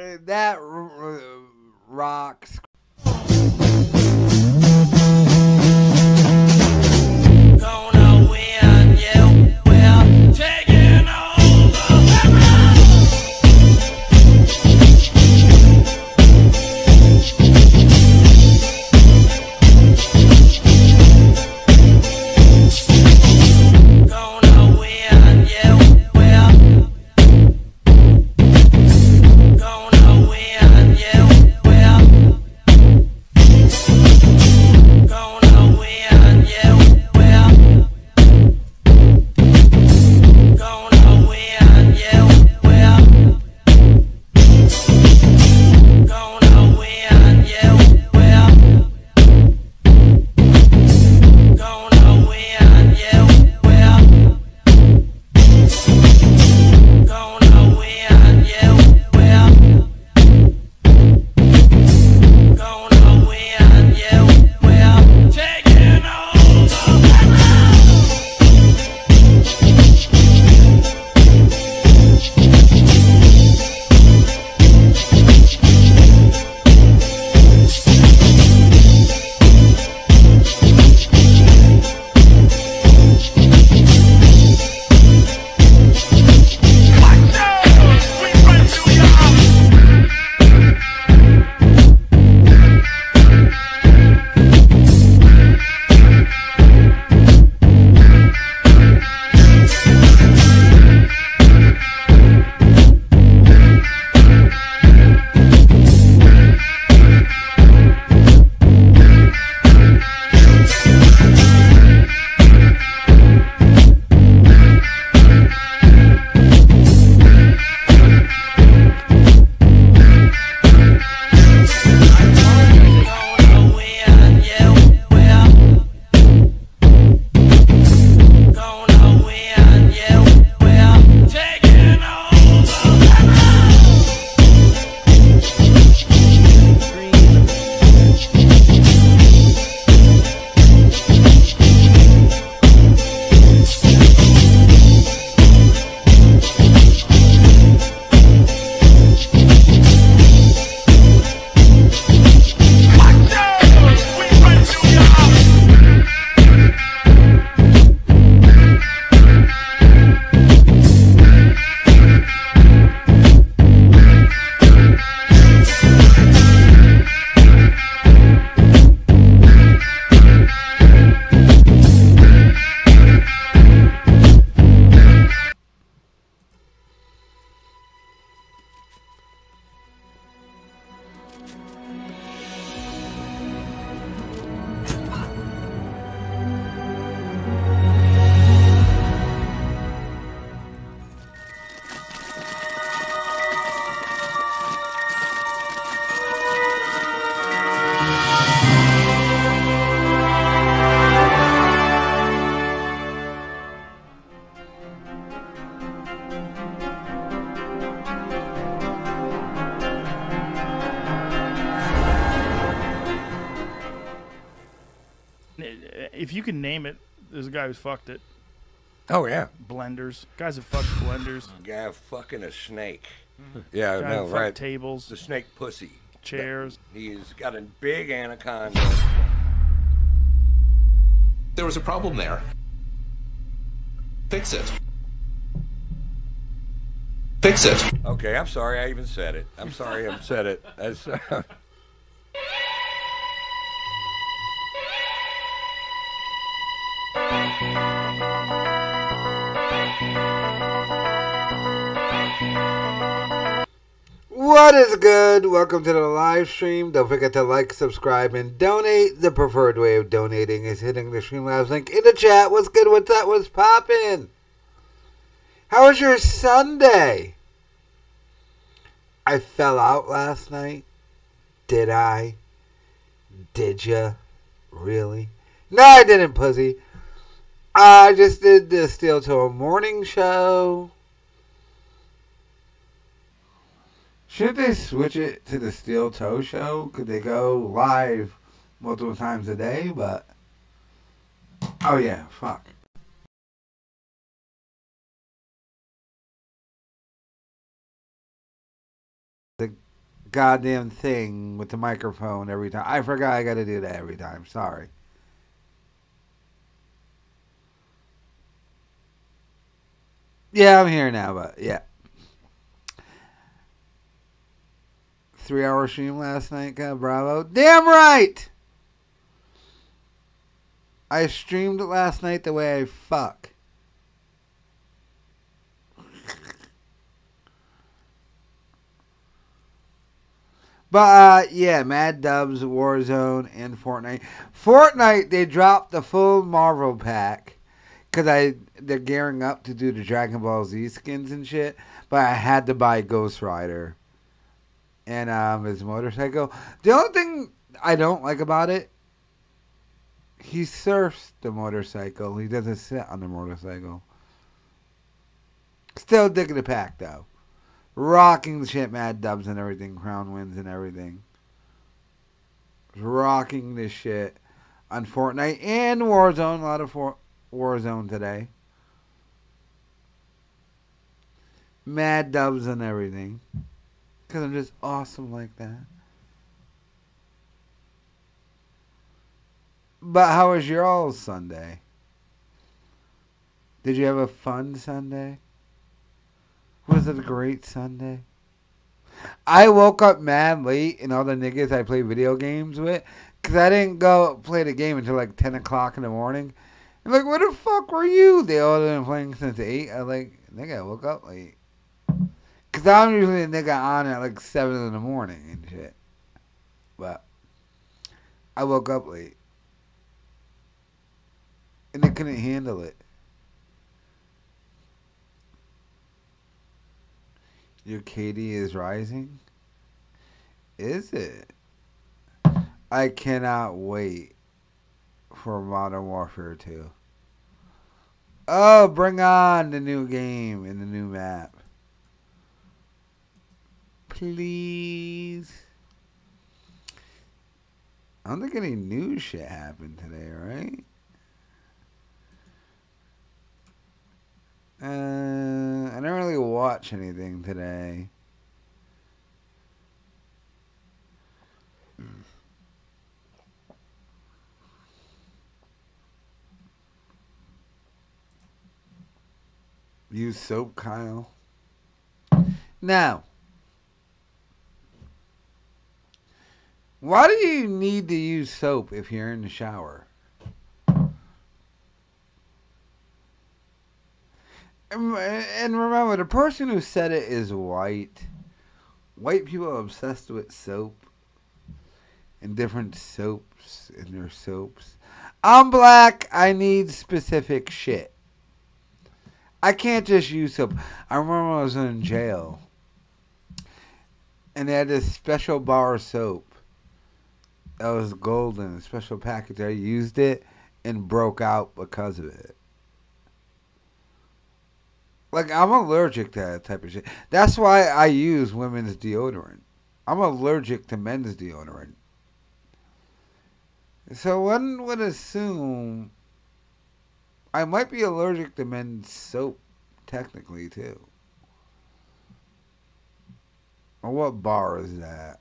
that rocks name it, there's a guy who's fucked it. Oh yeah, Blenders. Guys have fucked blenders. guy fucking a snake. Mm-hmm. Yeah, Guy no, fucked right. tables, The snake pussy. chairs. He's got a big anaconda. There was a problem there. Fix it. Fix it. Okay, I'm sorry I even said it. I'm sorry I said it. That's, uh, What is good? Welcome to the live stream. Don't forget to like, subscribe, and donate. The preferred way of donating is hitting the Streamlabs link in the chat. What's good? What's that? What's poppin'? How was your Sunday? I fell out last night. Did I? Did ya? Really? No, I didn't, pussy. I just did the Steel Toe morning show. Should they switch it to the Steel Toe show? Could they go live multiple times a day? But oh yeah, fuck. The goddamn thing with the microphone every time. I forgot I got to do that every time. Sorry. Yeah, I'm here now, but yeah. Three hour stream last night, God, bravo. Damn right! I streamed last night the way I fuck. But uh, yeah, Mad Dubs, Warzone, and Fortnite. Fortnite, they dropped the full Marvel pack because I they're gearing up to do the Dragon Ball Z skins and shit. But I had to buy Ghost Rider and um, his motorcycle. The only thing I don't like about it, he surfs the motorcycle. He doesn't sit on the motorcycle. Still digging the pack though rocking the shit, Mad Dubs and everything, Crown wins and everything. Rocking this shit on Fortnite and Warzone. A lot of for- Warzone today. Mad Dubs and everything. Because I'm just awesome like that. But how was your all Sunday? Did you have a fun Sunday? Was it a great Sunday? I woke up mad late and all the niggas I play video games with because I didn't go play the game until like 10 o'clock in the morning. And like, where the fuck were you? They all been playing since 8. I like, nigga, I woke up late. Because I'm usually a nigga on at like 7 in the morning and shit. But I woke up late. And they couldn't handle it. Your KD is rising? Is it? I cannot wait for Modern Warfare 2. Oh, bring on the new game and the new map. Please. I don't think any new shit happened today, right? Uh, I didn't really watch anything today. Use soap, Kyle. Now, why do you need to use soap if you're in the shower? And remember, the person who said it is white. White people are obsessed with soap and different soaps and their soaps. I'm black. I need specific shit. I can't just use soap. I remember I was in jail and they had this special bar of soap that was golden, special package. I used it and broke out because of it. Like I'm allergic to that type of shit. That's why I use women's deodorant. I'm allergic to men's deodorant. So one would assume I might be allergic to men's soap, technically too. What bar is that?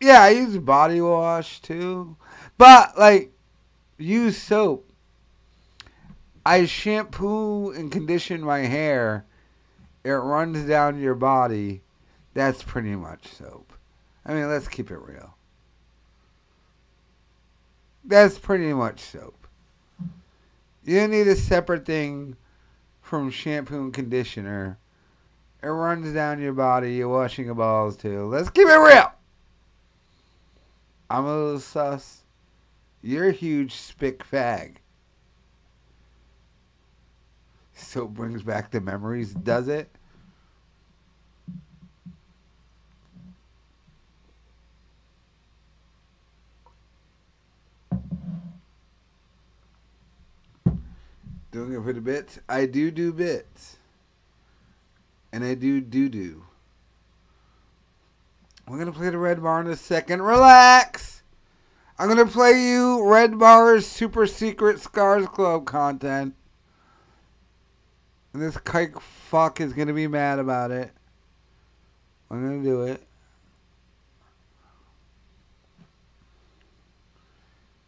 Yeah, I use body wash too. But like use soap I shampoo and condition my hair. It runs down your body. That's pretty much soap. I mean, let's keep it real. That's pretty much soap. You need a separate thing from shampoo and conditioner. It runs down your body. You're washing your balls too. Let's keep it real. I'm a little sus. You're a huge spick fag. So brings back the memories, does it? Doing it for the bits? I do do bits. And I do do do. We're going to play the Red Bar in a second. Relax! I'm going to play you Red Bar's Super Secret Scars Club content. And this kike fuck is gonna be mad about it. I'm gonna do it.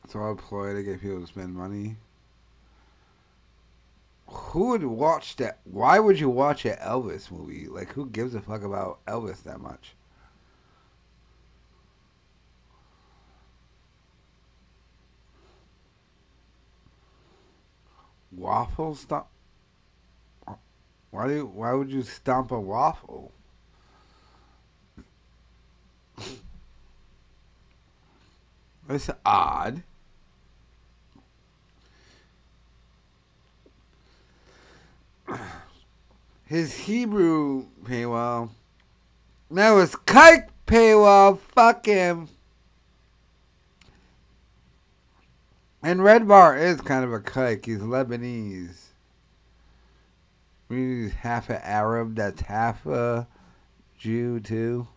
It's all a ploy to get people to spend money. Who would watch that? Why would you watch an Elvis movie? Like, who gives a fuck about Elvis that much? Waffle stomp. Why do you, why would you stomp a waffle? That's odd. His Hebrew paywall. No, it's kike paywall. Fuck him. And Red Bar is kind of a kike. He's Lebanese. He's half an Arab. That's half a Jew too.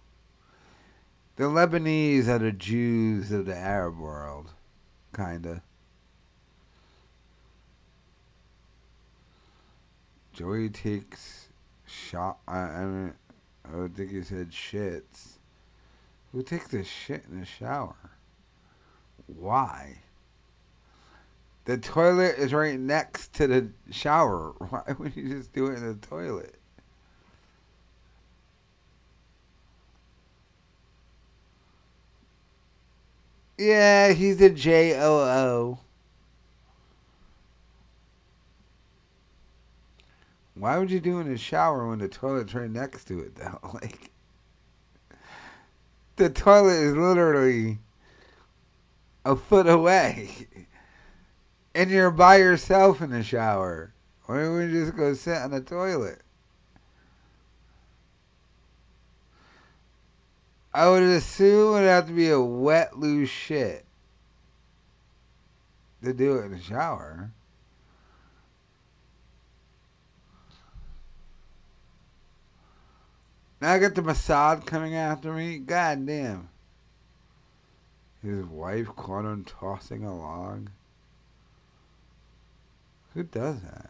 The Lebanese are the Jews of the Arab world, kinda. Joey takes shot. I, I mean, I think he said shits. Who takes a shit in the shower? Why? The toilet is right next to the shower. Why would you just do it in the toilet? Yeah, he's a J O O. Why would you do it in the shower when the toilet's right next to it, though? Like, the toilet is literally a foot away, and you're by yourself in the shower. Why would you just go sit on the toilet? I would assume it'd have to be a wet, loose shit to do it in the shower. Now I got the Mossad coming after me. God damn. His wife caught him tossing a log. Who does that?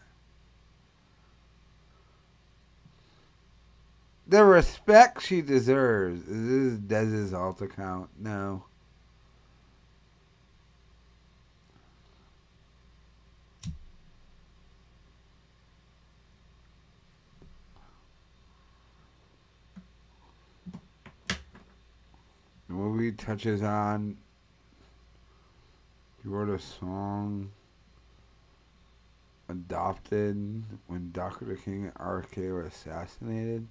The respect she deserves. Is this Dez's alt account? No. The movie touches on. You wrote a song. Adopted when Dr. King and RFK were assassinated.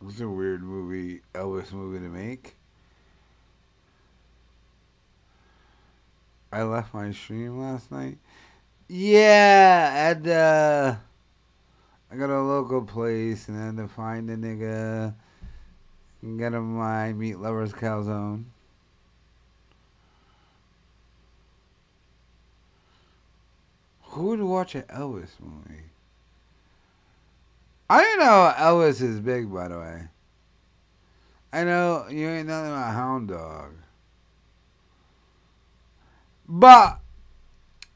It was a weird movie, Elvis movie to make. I left my stream last night. Yeah, at uh, I got a local place and I had to find a nigga and get him my meat lovers calzone. Who would watch an Elvis movie? I didn't know Elvis is big, by the way. I know you ain't nothing but a hound dog. But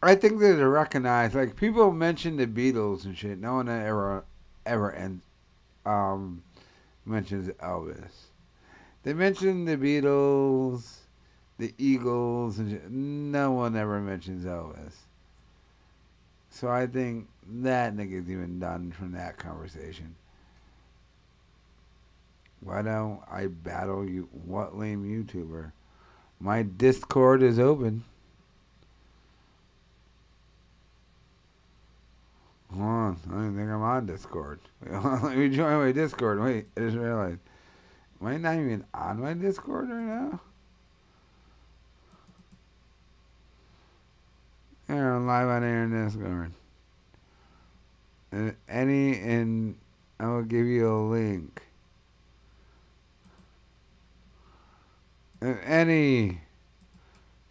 I think there's a recognized like people mention the Beatles and shit. No one ever ever and um mentions Elvis. They mention the Beatles, the Eagles, and shit. no one ever mentions Elvis. So I think that nigga's even done from that conversation. Why don't I battle you? What lame YouTuber? My Discord is open. Hold on, I don't think I'm on Discord. Let me join my Discord. Wait, I just realized. Am I not even on my Discord right now? Here, I'm live on air in Discord. And any, and I will give you a link. And any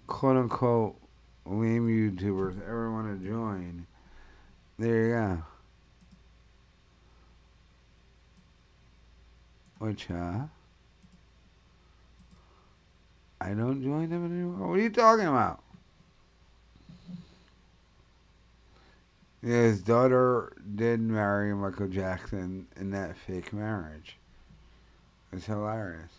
quote unquote lame YouTubers ever want to join, there you go. Which, uh, I don't join them anymore. What are you talking about? His daughter did marry Michael Jackson in that fake marriage. It's hilarious.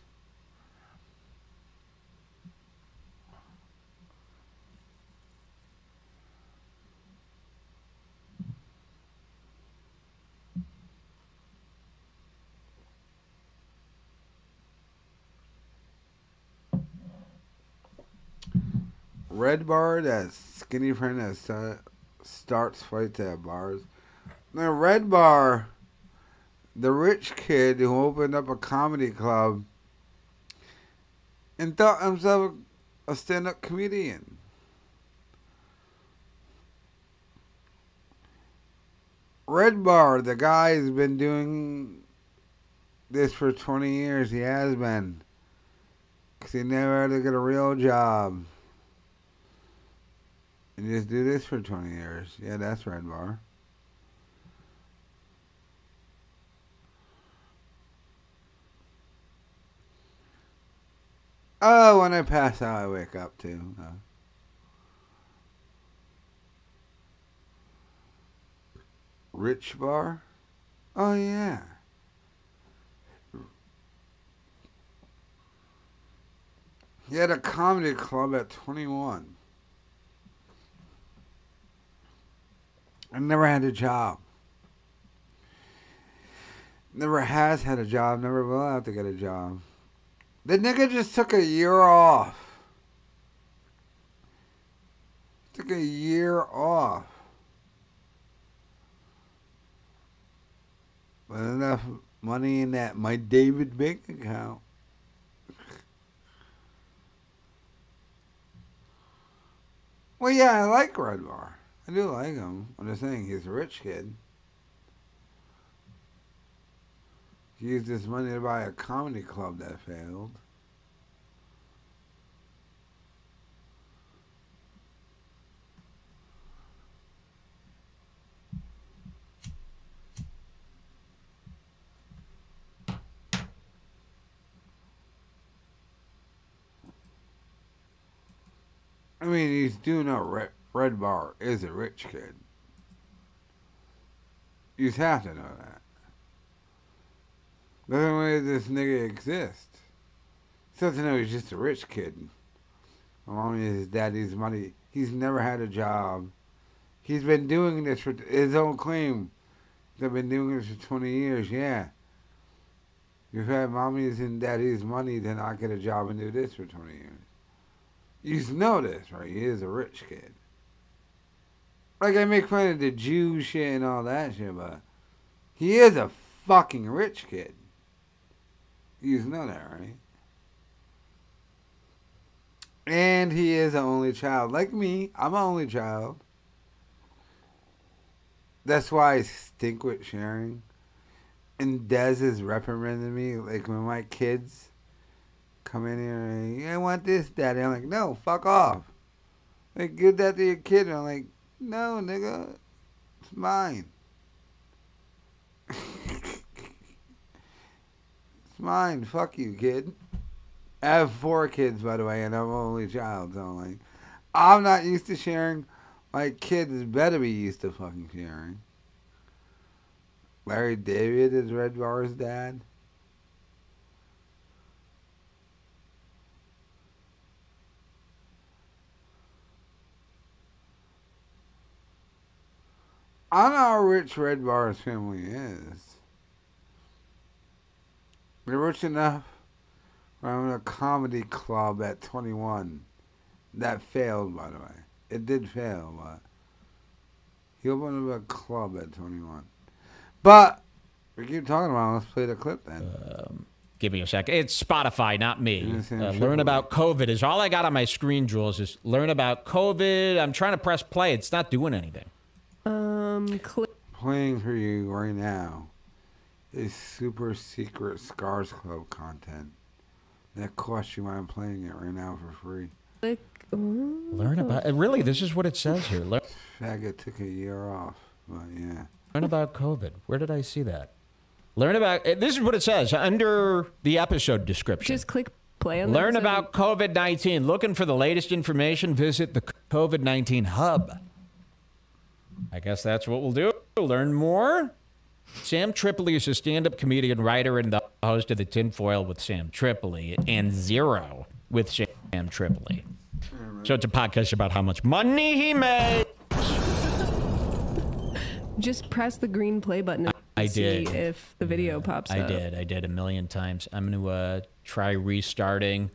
Red Bar, that skinny friend that starts fights at bars. Now, Red Bar, the rich kid who opened up a comedy club and thought himself a stand up comedian. Red Bar, the guy has been doing this for 20 years. He has been. Because he never had to get a real job. And just do this for 20 years. Yeah, that's Red Bar. Oh, when I pass out, I wake up too. Uh, Rich Bar? Oh, yeah. He had a comedy club at 21. I never had a job. Never has had a job, never will have to get a job. The nigga just took a year off. Took a year off. With enough money in that my David bank account. Well, yeah, I like Red Bar. I do like him. I'm just saying he's a rich kid. He used his money to buy a comedy club that failed. I mean, he's doing a red, red bar is a rich kid. You have to know that. The only way this nigga exists. Have to know he's just a rich kid. Along with his daddy's money. He's never had a job. He's been doing this for his own claim. They've been doing this for 20 years, yeah. You've had mommy's and daddy's money to not get a job and do this for 20 years. You know this, right? He is a rich kid. Like, I make fun of the Jew shit and all that shit, but he is a fucking rich kid. You know that, right? And he is an only child. Like me, I'm an only child. That's why I stink with sharing. And Dez is reprimanding me, like when my kids come in here and I want this, daddy. I'm like, no, fuck off. Like, give that to your kid. And I'm like, no, nigga, it's mine. it's mine. Fuck you, kid. I have four kids, by the way, and I'm only child. So I'm like, I'm not used to sharing. My kids better be used to fucking sharing. Larry David is Red Bar's dad. I know how rich Red Bar's family is. They're rich enough running a comedy club at 21. That failed, by the way. It did fail, but he opened up a club at 21. But we keep talking about it. Let's play the clip then. Give me a sec. It's Spotify, not me. Uh, learn about COVID is all I got on my screen, Jules. Is learn about COVID. I'm trying to press play. It's not doing anything. Um, click. Playing for you right now is super secret Scars Club content. That costs you while I'm playing it right now for free. Learn about. uh, Really, this is what it says here. Learn, Faggot took a year off, but yeah. learn about COVID. Where did I see that? Learn about. uh, This is what it says under the episode description. Just click play on Learn episode. about COVID 19. Looking for the latest information? Visit the COVID 19 Hub. I guess that's what we'll do. Learn more. Sam Tripoli is a stand-up comedian, writer, and the host of the Tinfoil with Sam Tripoli and Zero with Sam Tripoli. So it's a podcast about how much money he made. Just press the green play button I see did. if the video pops up. I up. did. I did a million times. I'm going to uh, try restarting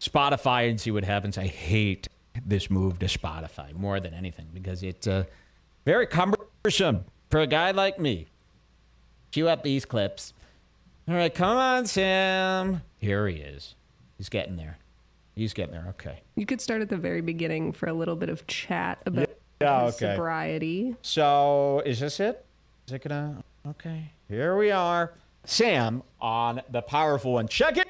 Spotify and see what happens. I hate this move to Spotify more than anything because it's uh, very cumbersome for a guy like me. Cue up these clips. All right, come on, Sam. Here he is. He's getting there. He's getting there. Okay. You could start at the very beginning for a little bit of chat about Yeah, okay. sobriety. So is this it? Is it gonna? Okay. Here we are. Sam on the powerful one. Check it.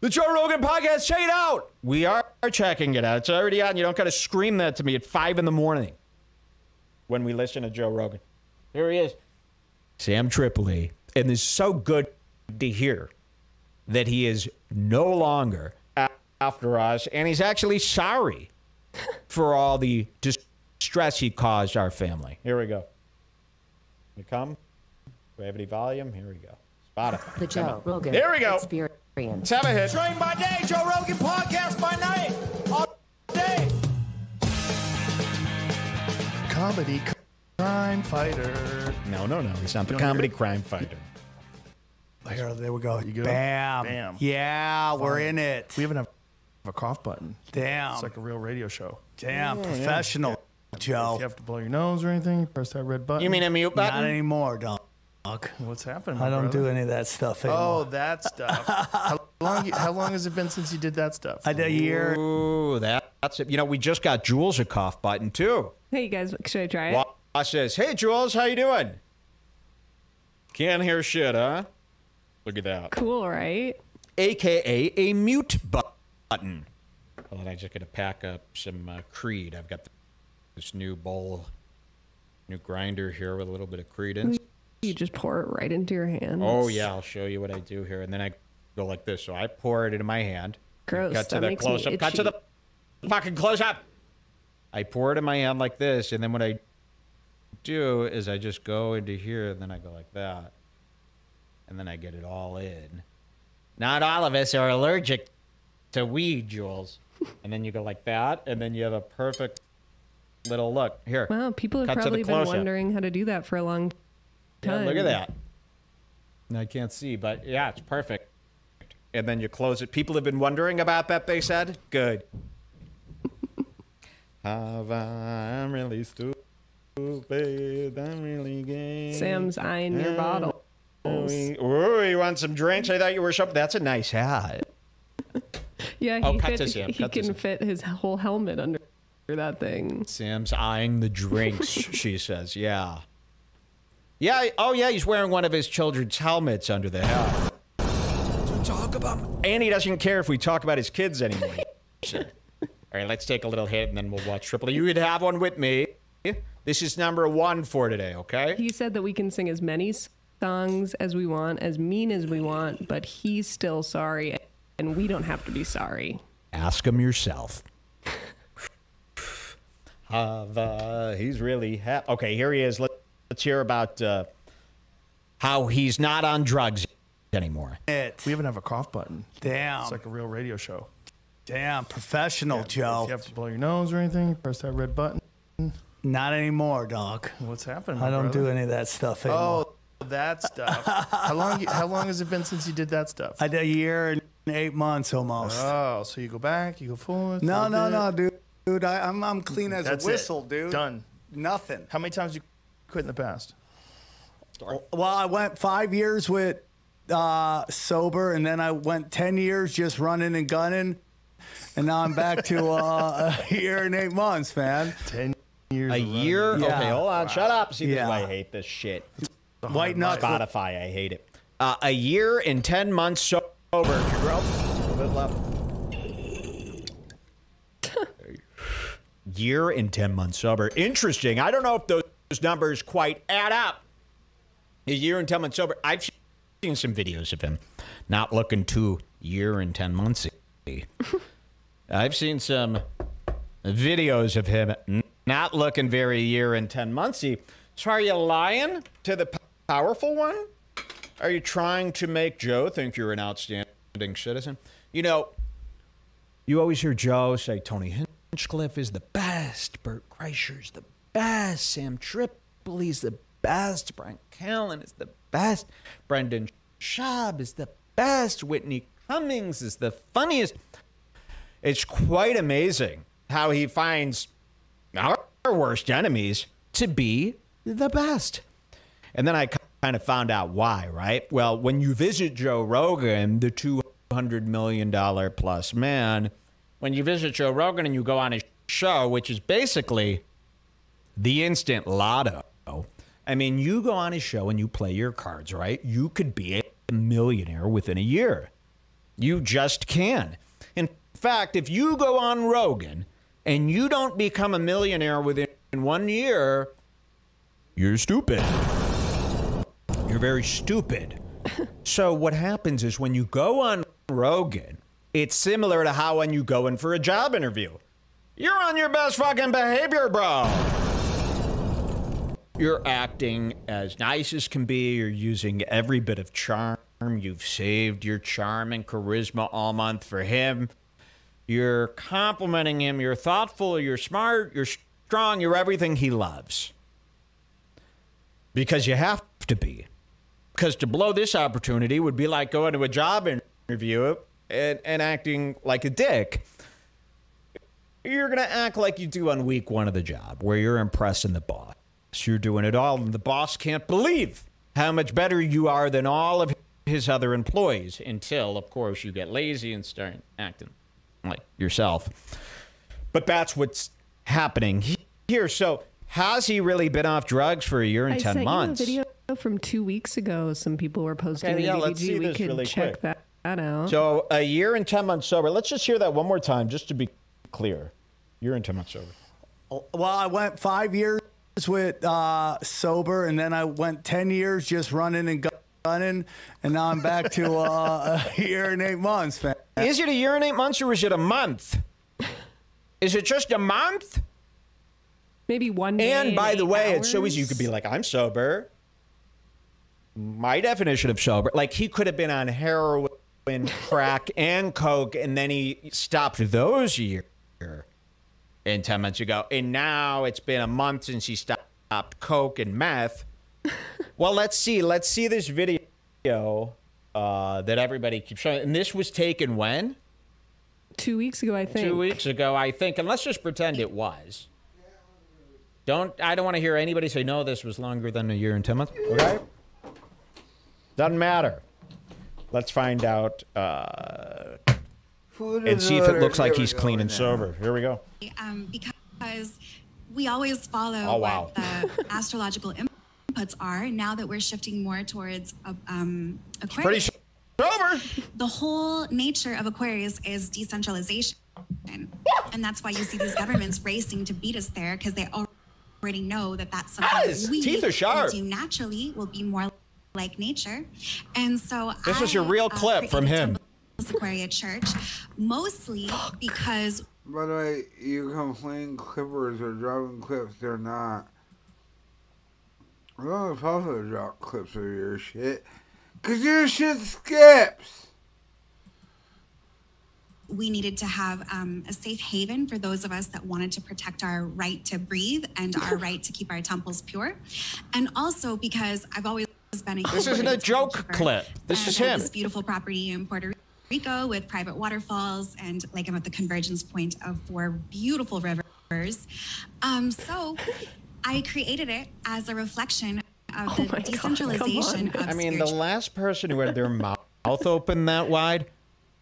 The Joe Rogan podcast. Check it out. We are checking it out. It's already out. And you don't gotta scream that to me at five in the morning when we listen to Joe Rogan. Here he is. Sam Tripoli. And it's so good to hear that he is no longer after us, and he's actually sorry for all the distress he caused our family. Here we go. You come? Do we have any volume? Here we go. Spotify. The Joe Rogan There we go. Experience. Let's have a hit. Train by day, Joe Rogan podcast by night. All day. Comedy crime fighter. No, no, no. He's not the comedy hear crime fighter. Here, there we go. You good? Bam. Bam. Yeah, we're in it. We even have a cough button. Damn. It's like a real radio show. Damn. Professional, If Joe. you have to blow your nose or anything, press that red button. You mean a mute button? Not button? anymore, dog. What's happening? I don't brother? do any of that stuff anymore. Oh, that stuff. how long? How long has it been since you did that stuff? I did a year. Ooh, that, that's it. You know, we just got Jules a cough button, too. Hey, you guys, should I try it? I says, Hey, Jules, how you doing? Can't hear shit, huh? Look at that. Cool, right? AKA a mute button. Well, then I just got to pack up some uh, Creed. I've got this new bowl, new grinder here with a little bit of credence. You just pour it right into your hand. Oh yeah, I'll show you what I do here, and then I go like this. So I pour it into my hand. Gross. Cut to that the makes close me up. Cut to itchy. the fucking close up. I pour it in my hand like this, and then what I do is I just go into here, and then I go like that, and then I get it all in. Not all of us are allergic to weed, Jules. And then you go like that, and then you have a perfect little look here. Wow, people have Cut to the probably been close-up. wondering how to do that for a long Yeah, look at that. I can't see, but yeah, it's perfect. And then you close it. People have been wondering about that, they said. Good. Have I- I'm really stupid. I'm really gay. Sam's eyeing your bottle. Ooh, you want some drinks? I thought you were shopping. That's a nice hat. Yeah, he, Oh, cut fit, to Sam, he cut to can Sam. fit his whole helmet under that thing. Sam's eyeing the drinks, she says. Yeah. Yeah. Oh, yeah. He's wearing one of his children's helmets under the hat. talk about. And he doesn't care if we talk about his kids anymore. Sure. All right, let's take a little hit and then we'll watch Tripoli. You could have one with me. This is number one for today, okay? He said that we can sing as many songs as we want, as mean as we want, but he's still sorry, and we don't have to be sorry. Ask him yourself. Have, uh, he's really happy. okay. Here he is. Let, let's hear about uh, how he's not on drugs anymore. It. We even have a cough button. Damn. It's like a real radio show. Damn. Professional, Joe. If you have to blow your nose or anything, press that red button. Not anymore, dog. What's happening? I don't brother? do any of that stuff anymore. Oh, that stuff. how long? How long has it been since you did that stuff? I did a year and eight months almost. Oh, so you go back, you go forward. no, no, bit. no, dude. Dude, I, I'm I'm clean as That's a it. whistle, dude. Done. Nothing. How many times you quit in the past? Well, I went five years with uh, sober, and then I went ten years just running and gunning, and now I'm back to uh, a year and eight months, man. Ten years. A year? Yeah. Okay, hold on. Shut up. See, this is Yeah. why I hate this shit. White knuckle. Spotify, I hate it. Uh, a year and 10 months sober. Bro. A bit left. year and 10 months sober. Interesting. I don't know if those numbers quite add up. A year and 10 months sober. I've seen some videos of him not looking too year and 10 months. I've seen some videos of him not looking very year and 10 monthsy. So are you lying to the powerful one? Are you trying to make Joe think you're an outstanding citizen? You know, you always hear Joe say Tony Hinchcliffe is the best, Bert Kreischer's the best, Sam Tripoli's the best, Bryan Callen is the best, Brendan Schaub is the best, Whitney Cummings is the funniest. It's quite amazing how he finds our worst enemies to be the best. And then I kind of found out why, right? Well, when you visit Joe Rogan, the $200 million plus man, when you visit Joe Rogan and you go on his show, which is basically the instant lotto. I mean, you go on his show and you play your cards, right? You could be a millionaire within a year. You just can. In fact, if you go on Rogan and you don't become a millionaire within one year, you're stupid. You're very stupid. so what happens is when you go on Rogan, it's similar to how when you go in for a job interview. You're on your best fucking behavior, bro. You're acting as nice as can be. You're using every bit of charm. You've saved your charm and charisma all month for him. You're complimenting him. You're thoughtful. You're smart. You're strong. You're everything he loves. Because you have to be. Because to blow this opportunity would be like going to a job interview and, and acting like a dick. You're going to act like you do on week one of the job, where you're impressing the boss. You're doing it all, and the boss can't believe how much better you are than all of his other employees until, of course, you get lazy and start acting like yourself. But that's what's happening here. So, has he really been off drugs for a year and I 10 sent months? you a video from two weeks ago. Some people were posting Okay, yeah, DVG. let's see we this could really check quick. that, that out. So, a year and 10 months sober. Let's just hear that one more time, just to be clear. You're in 10 months sober. Well, I went five years with uh, sober, and then I went ten years just running and gunning, and now I'm back to uh, a year and eight months, man. Is it a year and eight months or is it a month? Is it just a month? Maybe one day. And by the eight way, it's so easy. You could be like, I'm sober. My definition of sober, like he could have been on heroin, crack, and coke, and then he stopped those year and 10 months ago. And now it's been a month since he stopped coke and meth. well, let's see. Let's see this video uh, that everybody keeps showing. And this was taken when? two weeks ago, I think. two weeks ago, I think, and let's just pretend it was. Don't I don't want to hear anybody say no. This was longer than a year and ten months. Okay, doesn't matter. Let's find out uh, and see if it looks like he's go clean and sober. Here we go. Um, because we always follow Oh, wow. what the astrological inputs are. Now that we're shifting more towards uh, um, Pretty Aquarius, sober. the whole nature of Aquarius is decentralization, and that's why you see these governments racing to beat us there because they already know that that's something Yes, that we teeth are sharp. do naturally will be more like nature, and so This was I, your real uh, clip from him. Aquaria Church, mostly because By the way, you complain clippers are dropping clips. They're not. Well, it's also drop clips of your shit. Cause your shit skips. we needed to have um, a safe haven for those of us that wanted to protect our right to breathe and our right to keep our temples pure. And also because I've always been a This isn't a joke clip. This is him. This beautiful property in Puerto Rico with private waterfalls and like I'm at the convergence point of four beautiful rivers. Um, so I created it as a reflection of Oh the my God, decentralization of I mean, the last person who had their mouth open that wide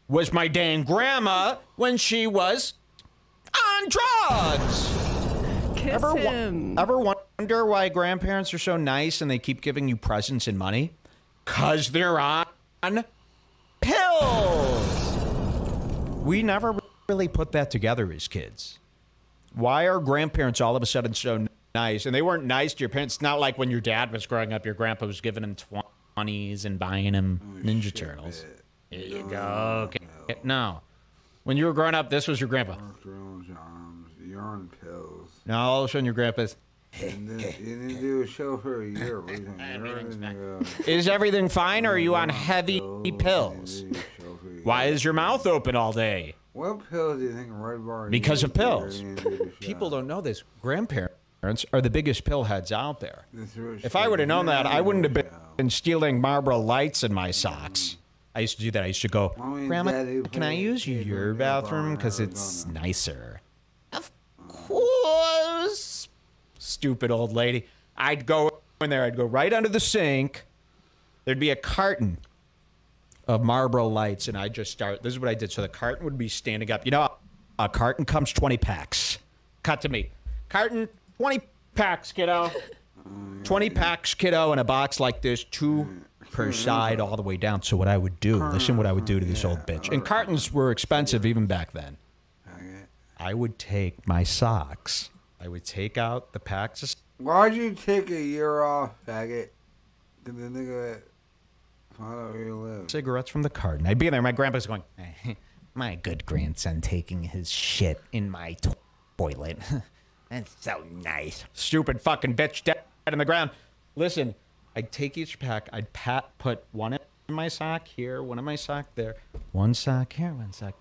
was my dang grandma when she was on drugs. Kiss Ever, wa- him. ever wonder why grandparents are so nice and they keep giving you presents and money? Cause they're on pills. We never really put that together as kids. Why are grandparents all of a sudden so nice? And they weren't nice to your parents. It's not like when your dad was growing up, your grandpa was giving him twenties and buying him oh, Ninja Turtles. Here you go. Okay. No. When you were growing up, this was your grandpa. You're on pills. Now all of a sudden your grandpa's. And then you need to do a show for a year. What do you think? Everything's And you go, Is everything fine, or are you on heavy "Oh, pills? you need to do a show for a Why is your mouth open all day? What pills do you think Red Bar? Because of pills. really do the show? People don't know this. Grandparents are the biggest pill heads out there. If I would have known that, I wouldn't have been, stealing Marlboro lights in my socks. I used to do that. I used to go, Grandma, can I use your bathroom because it's nicer? Of course. Stupid old lady. I'd go in there. I'd go right under the sink. There'd be a carton of Marlboro lights, and I'd just start. This is what I did. So the carton would be standing up. You know, a carton comes 20 packs. Cut to me. Carton, 20 packs, kiddo. 20 packs, kiddo, in a box like this, two per side, all the way down. So what I would do, listen what I would do to this old bitch. And cartons were expensive even back then. I would take my socks. I would take out the packs of Why'd you take a year off, faggot? Did the nigga find out where you live? cigarettes from the carton. I'd be there. My grandpa's going, my good grandson taking his shit in my to- toilet. That's so nice. Stupid fucking bitch dead in the ground. Listen, I'd take each pack. I'd pat, put one in my sock here, one in my sock there, one sock here, one sock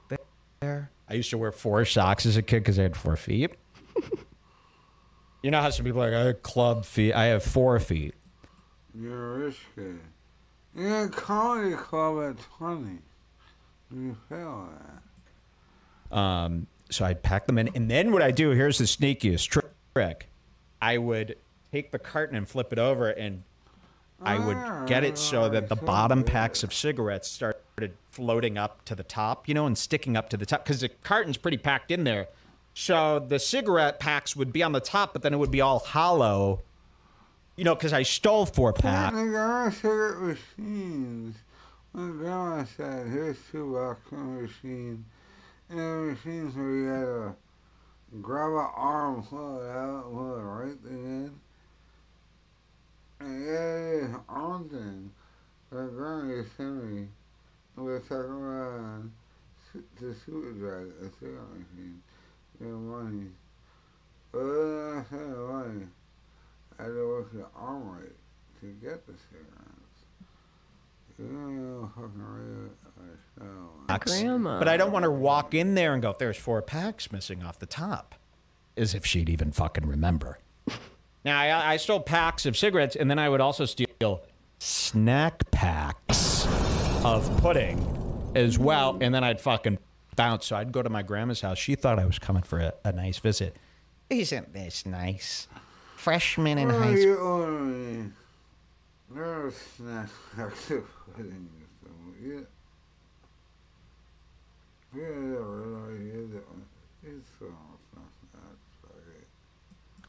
there. I used to wear four socks as a kid because I had four feet. you know how some people are like, I have club feet. I have four feet. You're a rich kid. You're a comedy club at 20. You fail that. Um, so I'd pack them in, and then what I do here's the sneakiest trick: I would take the carton and flip it over, and I would get it so that the bottom packs of cigarettes started floating up to the top, you know, and sticking up to the top because the carton's pretty packed in there. So the cigarette packs would be on the top, but then it would be all hollow, you know, because I stole four packs. I cigarette machines. My grandma said, here's two bucks for a machine. And the machines where you had to grab an arm, pull it out, pull the right thing in. And yeah, yeah, arm thing. My grandma used to send me. We're talking around to super drug, a cigarette machine. Get money. But then I money. I had to work the arm right to get the cigarettes. You know, fucking real show. packs. Grandma. But I don't want her to walk in there and go, there's four packs missing off the top. As if she'd even fucking remember. Now, I, I stole packs of cigarettes, and then I would also steal snack packs of pudding as well. And then I'd fucking bounce. So I'd go to my grandma's house. She thought I was coming for a, a nice visit. Isn't this nice? Freshman in What high are school.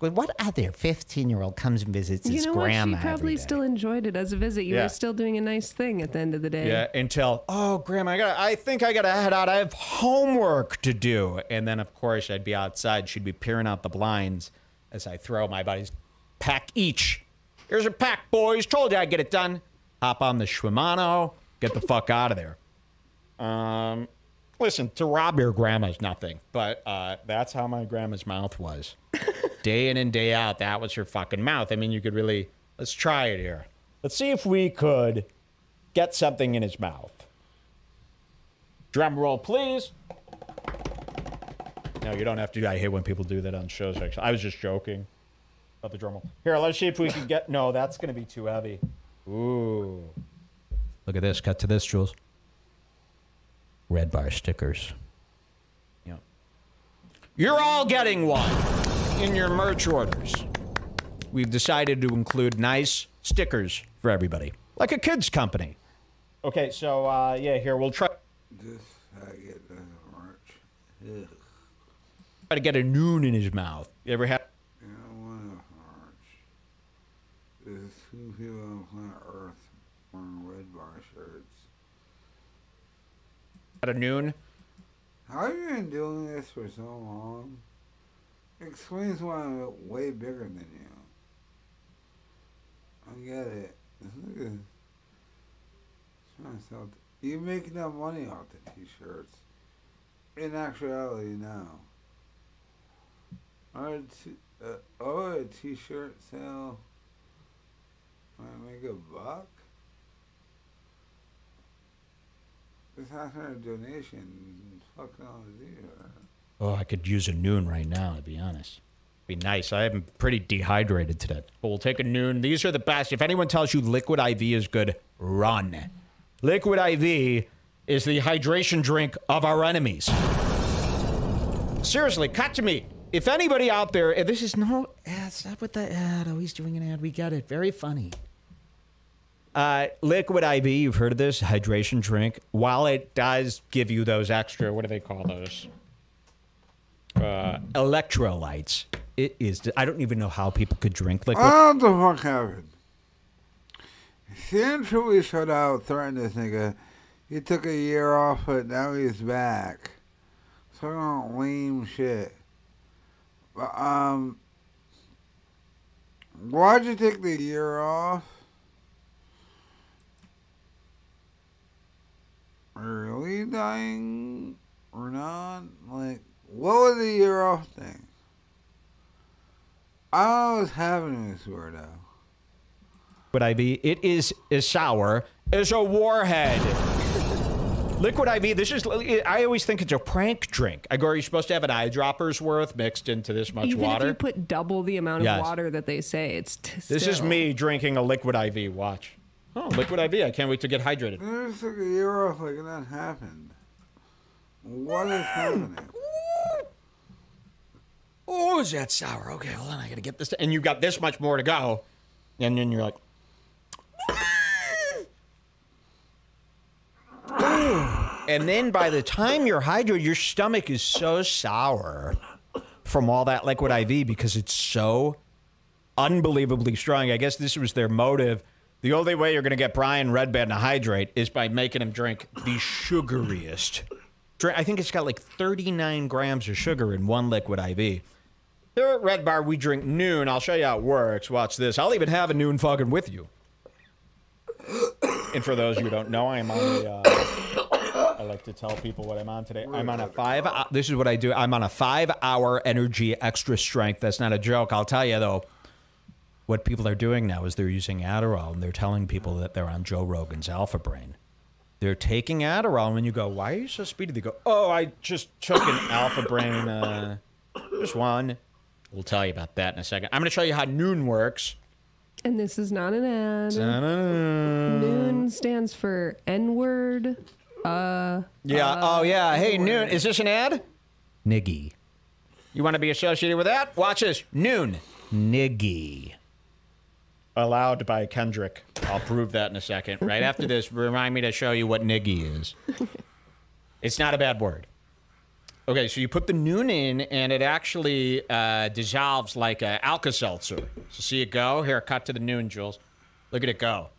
What other 15 year old comes and visits You his know what? She grandma? probably day? still enjoyed it as a visit. You Yeah. were still doing a nice thing at the end of the day. Yeah, until oh, grandma, I got. I think I gotta head out. I have homework to do. And then, of course, I'd be outside. She'd be peering out the blinds as I throw my buddies pack each. Here's a pack, boys. Told you I'd get it done. Hop on the Shimano. Get the fuck out of there. Um, listen, to rob your grandma's nothing, but uh, that's how my grandma's mouth was. day in and day out, that was your fucking mouth. I mean, you could really. Let's try it here. Let's see if we could get something in his mouth. Drum roll, please. No, you don't have to. I hate when people do that on shows. Actually, I was just joking about the drum roll. Here, let's see if we can get. No, that's going to be too heavy. Ooh. Look at this. Cut to this, Jules. Red bar stickers. Yep. You're all getting one in your merch orders. We've decided to include nice stickers for everybody, like a kids company. Okay, so uh, yeah, here we'll try This I doesn't march. Ugh. try to get a Nuun in his mouth. You ever had? Don't want to march. There's two people on planet Earth wearing red bar shirts. At a Nuun? How have you been doing this for so long? Explains why I'm way bigger than you. I get it. This nigga trying to sell. You make money off the t-shirts. In actuality, now. Had two, Uh, oh, a t-shirt sale. I make a buck. This has a donation. Fuck all here. Oh, I could use a Nuun right now, to be honest. Be nice. I am pretty dehydrated today. But we'll take a Nuun. These are the best. If anyone tells you liquid IV is good, run. Liquid IV is the hydration drink of our enemies. Seriously, cut to me. If anybody out there, and this is no ad, stop with the ad. Oh, he's doing an ad. We get it. Very funny. Uh, liquid IV, you've heard of this hydration drink. While it does give you those extra, what do they call those? Uh, electrolytes. It is. I don't even know how people could drink liquid. What the fuck happened? We shut out threatening this nigga, he took a year off, but now he's back. So don't lame shit. But, um, why'd you take the year off? Early dying or not? Like, what was the year off thing? I don't know what's happening with this weirdo. Liquid IV. It is is sour. Is a warhead. Liquid IV. This is. I always think it's a prank drink. I go, are you supposed to have an eyedropper's worth mixed into this much Even water? if you put double the amount of water that they say, it's t- this is me drinking a liquid IV. Watch. Oh, liquid IV. I can't wait to get hydrated. I just took a year off like that happened. What is happening? Oh, is that sour? Okay, hold on. I gotta get this. And you've got this much more to go, and then you're like. And then by the time you're hydrated, your stomach is so sour from all that liquid IV because it's so unbelievably strong. I guess this was their motive. The only way you're going to get Brian Redban to hydrate is by making him drink the sugariest. Drink, I think it's got like 39 grams of sugar in one liquid IV. Here at Red Bar, we drink Nuun. I'll show you how it works. Watch this. I'll even have a Nuun fucking with you. And for those who don't know, I'm on a. Uh, I like to tell people what I'm on today. I'm on a five. hou- This is what I do. I'm on a five-hour energy extra strength. That's not a joke. I'll tell you though. What people are doing now is they're using Adderall and they're telling people that they're on Joe Rogan's Alpha Brain. They're taking Adderall, and when you go, "Why are you so speedy?" They go, "Oh, I just took an Alpha Brain, uh, just one." We'll tell you about that in a second. I'm going to show you how Nuun works. And this is not an ad. Ta-da. Nuun stands for N word. Uh, Yeah. oh, yeah. Hey, Nuun. Is this an ad? Niggy. You want to be associated with that? Watch this. Nuun. Niggy. Allowed by Kendrick. I'll prove that in a second. Right after this, remind me to show you what niggy is. It's not a bad word. Okay, so you put the Nuun in, and it actually uh, dissolves like a Alka Seltzer. So see it go. Here, cut to the Nuun, Jules. Look at it go.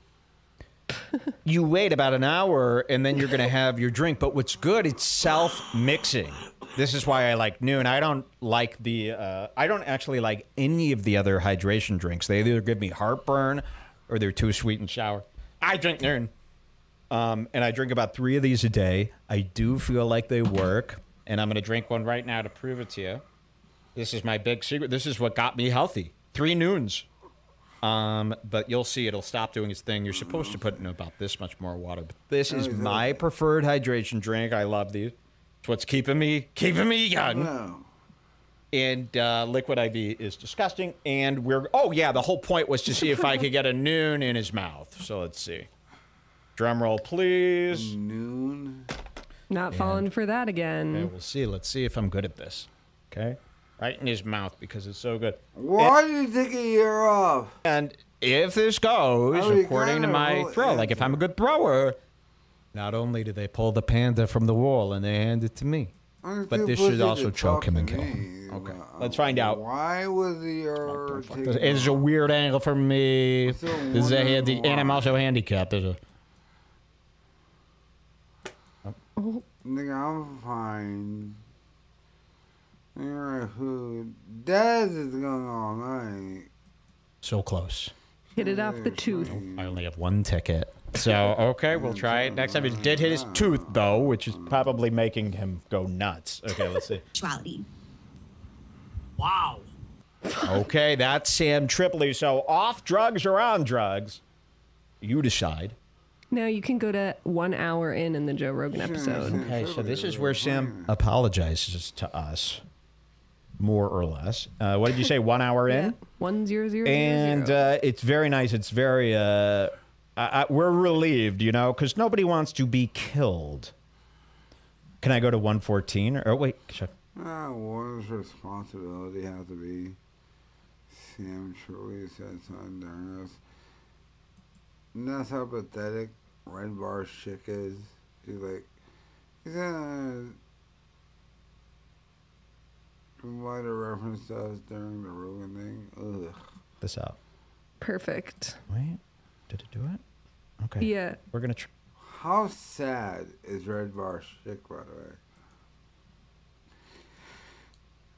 you wait about an hour, and then you're going to have your drink. But what's good? It's self mixing. This is why I like Nuun. I don't like the. Uh, I don't actually like any of the other hydration drinks. They either give me heartburn, or they're too sweet and sour. I drink Nuun. Um, and I drink about three of these a day. I do feel like they work, and I'm going to drink one right now to prove it to you. This is my big secret. This is what got me healthy. Three Nuuns. Um, but you'll see it'll stop doing its thing. You're supposed to put in about this much more water. But this is my preferred hydration drink. I love these. It's what's keeping me keeping me young. No. And uh, liquid IV is disgusting. And we're oh yeah, the whole point was to see if I could get a Nuun in his mouth. So let's see. Drum roll, please. Nuun. Not falling for that Okay, again. we'll see. Let's see if I'm good at this. Okay. Right in his mouth because it's so good. Why did you take a year off? And if this goes Oh, according to my roll throw, like if I'm a good thrower, not only do they pull the panda from the wall and they hand it to me, But this should also choke him and kill me. him. Okay, Uh, let's find out. Why was the year taken it's a weird angle for me. This is a wondering handy, and I'm why. also handicapped. There's a Nigga, I'm fine. You're a hood. Daz is going all night. so close. Hit it off the tooth. I only have one ticket. So okay, we'll try it next time. He did hit his tooth though, which is probably making him go nuts. Okay, let's see. Sexuality. Wow. Okay, that's Sam Tripoli. So off drugs or on drugs, you decide. Now you can go to one hour in in the Joe Rogan episode. Okay, so this is where Sam apologizes to us, more or less. Uh, what did you say? One hour in, Yeah. One zero zero zero and zero. uh, it's very nice. It's very. Uh, I, I, we're relieved, you know, because nobody wants to be killed. Can I go to one fourteen or oh, wait? Shut. Ah, one's responsibility has to be. Sam truly said something during this. And that's how pathetic Red bar chick is. She's like, he's gonna provide a reference to us during the Rogan thing. Ugh. this out. Perfect. Wait, did it do it? Okay. Yeah. We're gonna. Tr- How sad is Red bar chick, by the way?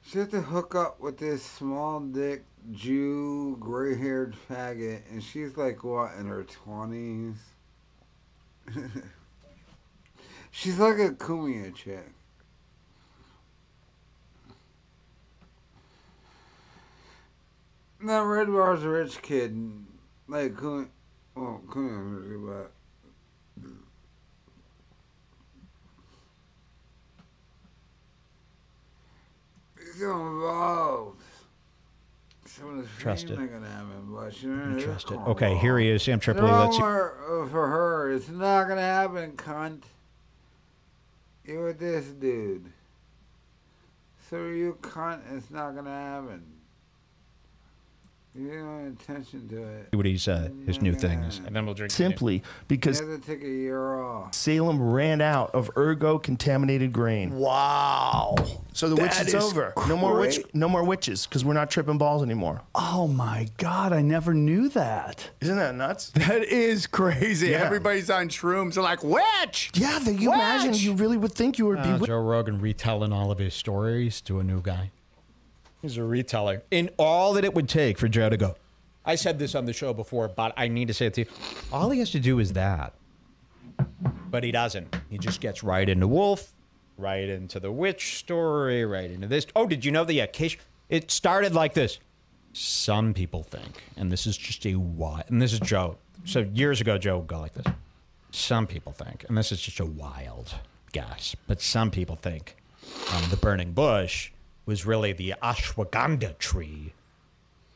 She had to hook up with this small dick Jew, gray haired faggot, and she's like, what, in her 20s? she's like a Cumia chick. Now, Red Bar's a rich kid, like, Cumia, well, Cumia's rich, but. He's involved. Some of the Trust it. happen, but you know, Trust it. Okay, here he is, Sam. Tripoli. No Let's more uh, for her. It's not gonna happen, cunt. You with this dude. So you cunt. It's not gonna happen. You attention to it. what he's uh, his new thing is, and then we'll drink. Simply You because have to take a year off. Salem ran out of ergot contaminated grain. Wow. So the witch That is is over. No more witch. great. No more witches because we're not tripping balls anymore. Oh my God, I never knew that. Isn't that nuts? That is crazy. Yeah. Everybody's on shrooms. They're like, witch! Yeah, the, you imagine you really would think you would Uh, be. Joe Rogan retelling all of his stories to a new guy. He's a reteller. In all that it would take for Joe to go, I said this on the show before, but I need to say it to you. All he has to do is that. But he doesn't. He just gets right into Wolf, right into the witch story, right into this. Oh, did you know the occasion? It started like this. Some people think, and this is just a wild, and this is Joe. So years ago, Joe would go like this. Some people think, and this is just a wild guess, but some people think um, the burning bush was really the ashwagandha tree,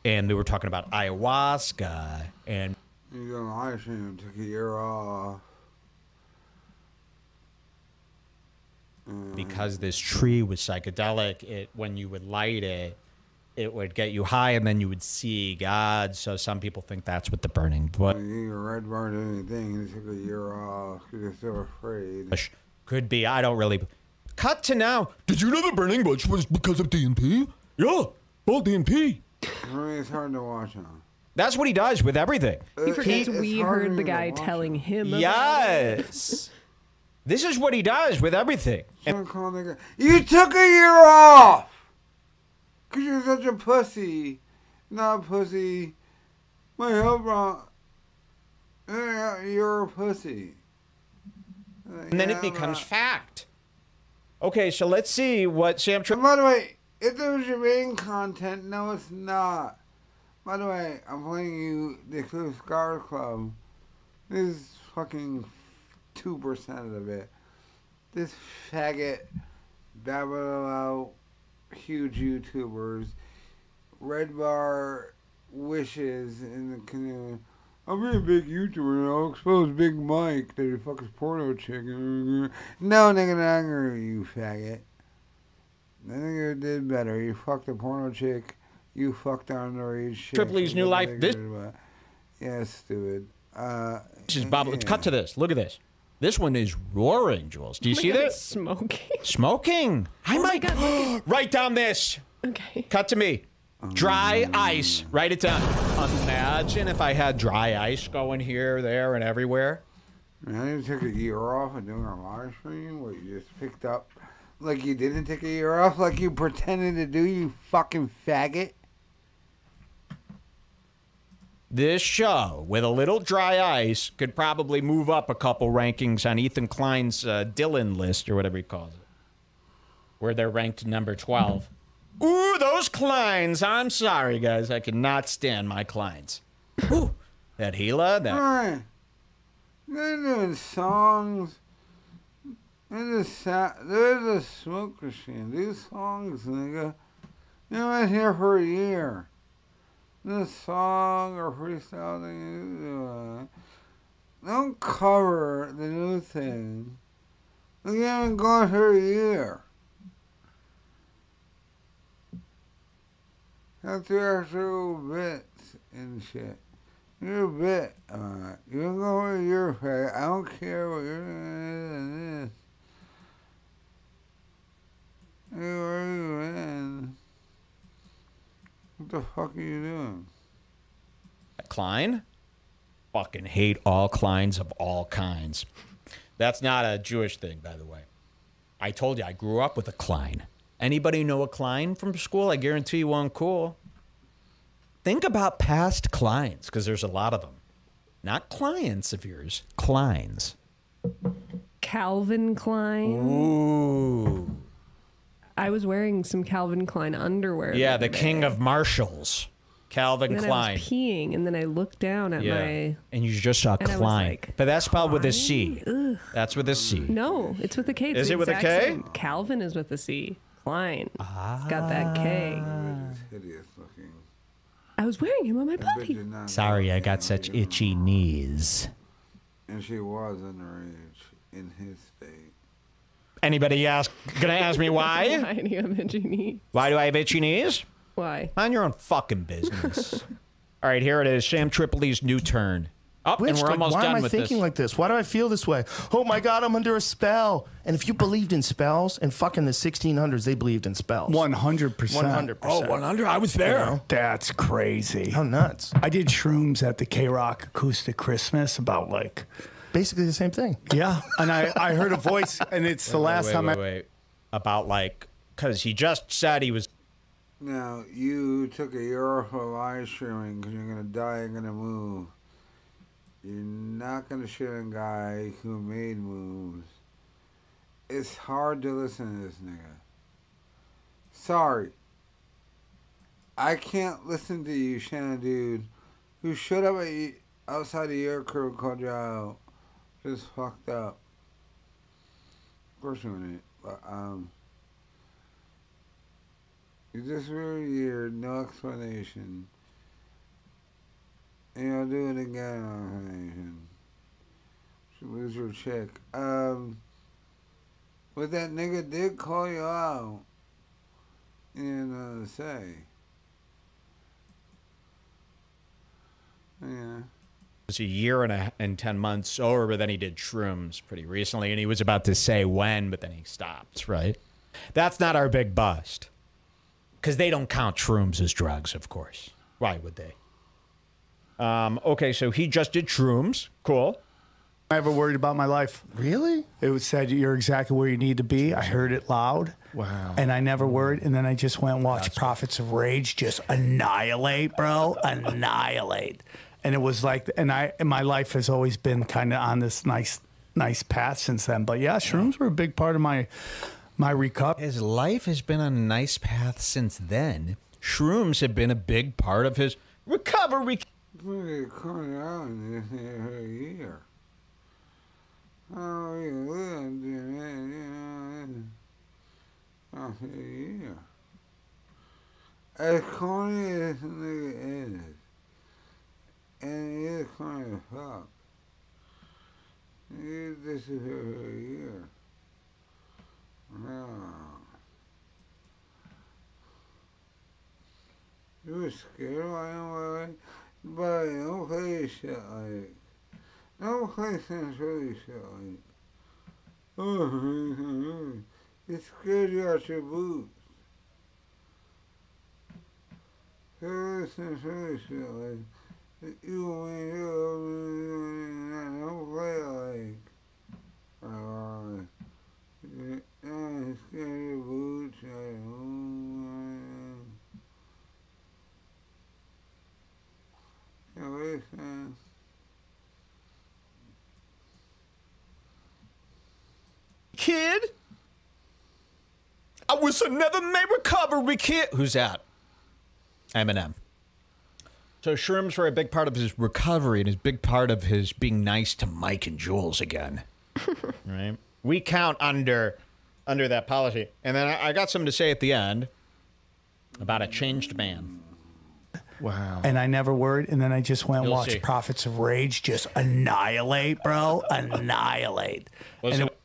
and they were talking about ayahuasca, and on live stream. Took a year off. because this tree was psychedelic, it when you would light it, it would get you high, and then you would see God. So some people think that's what the burning Like, bush you Red did anything. He took a year off because so afraid. could be. I don't really. Cut to now. Did you know the burning bush was because of DMT? Yeah, well, DMT. I mean, it's hard to watch on. That's what he does with everything. He forgets it's we hard heard the to guy watch telling him. about Yes. this is what he does with everything. Don't call nigga. You took a year off! Because you're such a pussy. Not a pussy. My help wrong. Yeah, You're a pussy. and then it becomes fact. Okay, so let's see what Sam And by the way, if there was your main content, no, it's not. By the way, I'm playing you the Exclusive Scars Club. This is fucking 2% of it. This faggot, babble out, huge YouTubers, Red Bar wishes in the canoe. I'll be a big YouTuber and I'll expose Big Mike that he fucks porno chick. No, nigga, not angry, you faggot. I think you did better. You fucked a porno chick. You fucked on underage chick. Tripoli's new life. This- Yeah, stupid. Uh, This is Bob. Let's cut to this. Look at this. This one is roaring, Jules. Do you Oh see God, this? Smoking. Smoking. I Oh might God, write down this. Okay. Cut to me. Dry ice. Write it down. Imagine if I had dry ice going here, there, and everywhere. I didn't take a year off and doing a live stream where you just picked up like you didn't take a year off, like you pretended to do, you fucking faggot. This show, with a little dry ice, could probably move up a couple rankings on Ethan Klein's uh, Dylan list or whatever he calls it, where they're ranked number 12. Ooh, those Kleins. I'm sorry, guys. I cannot stand my Kleins. Ooh, that Gila, that. They're doing songs. There's a, sa- there's a smoke machine. These songs, nigga. You know, been here for a year. This song or freestyle thing you do, Don't cover the new thing. We haven't gone for a year. That's the actual bits and shit. You're a bit, uh, you can go where you're. I don't care what you're doing. Hey, where are you in? What the fuck are you doing? Klein. Fucking hate all Kleins of all kinds. That's not a Jewish thing, by the way. I told you I grew up with a Klein. Anybody know a Klein from school? I guarantee you one cool. Think about past Kleins, because there's a lot of them. Not clients of yours, Kleins. Calvin Klein. Ooh. I was wearing some Calvin Klein underwear. Yeah, the the king of Marshalls, Calvin And then I Klein. was peeing, and then I looked down at Yeah. my. And you just saw Klein. like, but that's spelled with a C. Ugh. That's with a C. No, it's with a K. It's Is it with a K? same. Calvin is with a C. Klein. It's got that ah. K. Hideous looking. I was wearing him on my That body. Sorry, I got such you know. itchy knees. And she was underage in his state. Anybody ask gonna ask me why? Why do you have itchy knee? Why do I have itchy knees? Why? Mind your own fucking business. All right, here it is. Sam Tripoli's new turn. Up, Which, and we're like, almost why done am I with thinking this. like this? Why do I feel this way? Oh my God, I'm under a spell. And if you believed in spells, and fucking the 1600s, they believed in spells. 100%. 100%. Oh, 100. I was there. That's crazy. How nuts. I did shrooms at the KROQ Acoustic Christmas about like, Basically the same thing. yeah. And I, I heard a voice, and it's the last wait, time wait, I. wait. About like, because he just said he was. Now, you took a year off of live streaming because you're going to die, you're going to move. You're not going to shit on a guy who made moves. It's hard to listen to this nigga. Sorry. I can't listen to you, Shannon dude, who showed up at outside of your crew called you out. Just fucked up. Of course you wouldn't, but, um... You just a year, no explanation. And you'll do it again, no explanation. Should lose your chick. Um, but that nigga did call you out. And uh, say. Yeah. was a year and a and ten months sober, but then he did shrooms pretty recently, and he was about to say when, but then he stopped. Right? That's not our big bust, because they don't count shrooms as drugs, of course. Why would they? Um, okay, so he just did shrooms. Cool. I ever worried about my life. Really? It was said you're exactly where you need to be. I heard it loud. Wow. And I never worried. And then I just went and watched Prophets of Rage just annihilate, bro. annihilate. And it was like, and I, and my life has always been kind of on this nice, nice path since then. But yeah, shrooms were a big part of my, my recovery. His life has been on a nice path since then. Shrooms have been a big part of his recovery. Nigga calling out in this here a year. Oh, you lived in it, you know, after a year. As corny as the nigga is, and he is corny as fuck, he disappeared for a year. No. You were scared I am, like, but don't play shit like, don't play some silly shit like, oh, it scared you out your boots. Play some silly shit like, you when you don't play like, uh, it scared boots, like, oh, listen. Uh, Kid, I wish I never may recovery, can't. Who's that? Eminem. So shrooms were a big part of his recovery and a big part of his being nice to Mike and Jules again. right? We count under under that policy. And then I, I got something to say at the end about a changed man. Wow. And I never worried. And then I just went and You'll watched see. Prophets of Rage just annihilate, bro. annihilate. Was and it-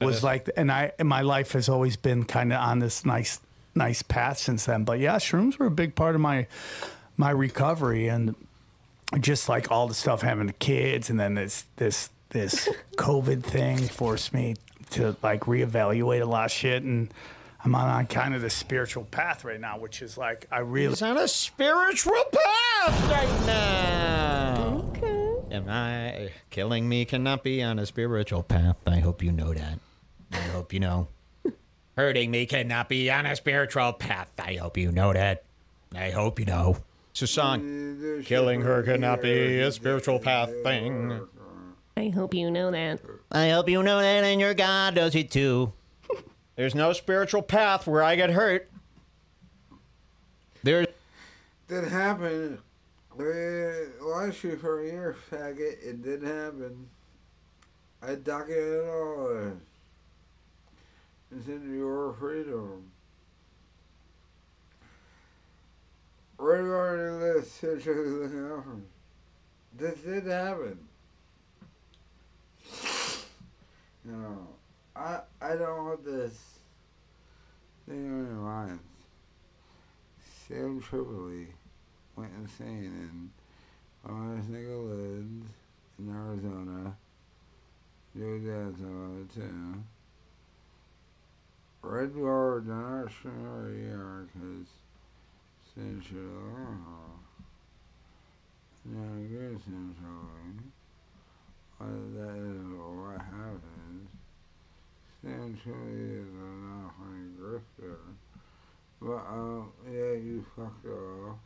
it was like, and I, and my life has always been kind of on this nice, nice path since then. But yeah, shrooms were a big part of my, my recovery and just like all the stuff having the kids and then this, this, this COVID thing forced me to like reevaluate a lot of shit. And I'm on, on kind of the spiritual path right now, which is like, I really, He's on a spiritual path right now. Okay. Am I killing me cannot be on a spiritual path? I hope you know that. I hope you know. Hurting me cannot be on a spiritual path. I hope you know that. I hope you know. It's a song. Killing her cannot be a spiritual path thing. I hope you know that. I hope you know that, and your God does it too. There's no spiritual path where I get hurt. There's That happened. Last year for a year, faggot. It didn't happen. I docketed it all. It's in your freedom. Right on the list, seriously looking out for me. This did happen. Know, I I don't want this thing on your minds. Sam Tripoli went insane in Honest Nigga Lids in Arizona. Joe Dad's on too. Red Bar did not a year because Central. Now, good Central. What that is what happens. Central is a not funny grifter. But, um, yeah, you fucked off.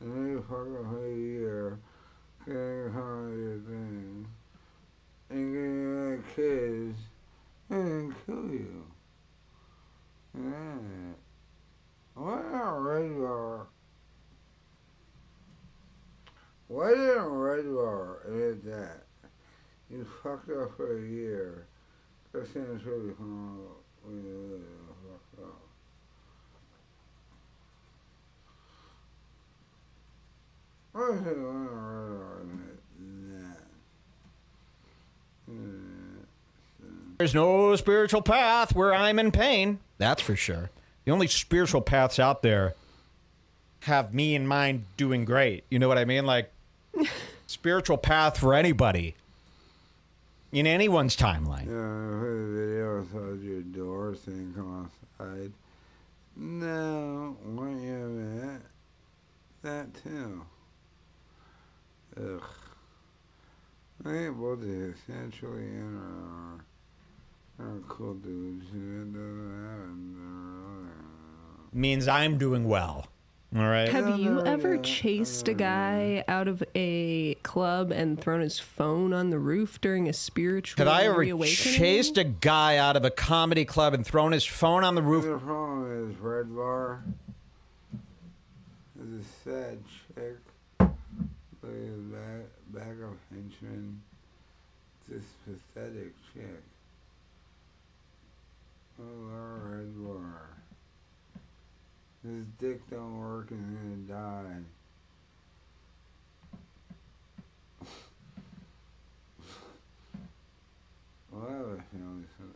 And then you fuck off a year, getting on your thing, and getting like kids, and then kill you. Yeah. What a. Why did a red bar is that? You fucked off for a year. That seems really fun. when you fucked off. Why is it on a red bar than that? There's no spiritual path where I'm in pain. That's for sure. The only spiritual paths out there have me in mind doing great. You know what I mean? Like spiritual path for anybody in anyone's timeline. Yeah, Outside your door saying come outside. No, you a minute? That too. Ugh. I ain't both essentially in are, are cool dudes. and It doesn't happen. Means I'm doing well. All right. Have you ever chased a guy out of a club and thrown his phone on the roof during a spiritual Have I ever reawakening? chased a guy out of a comedy club and thrown his phone on the roof? The problem is Red Bar is a sad chick. Look at his back, back of henchman. This pathetic chick. Oh, Red Bar. His dick don't work and he's gonna die. something.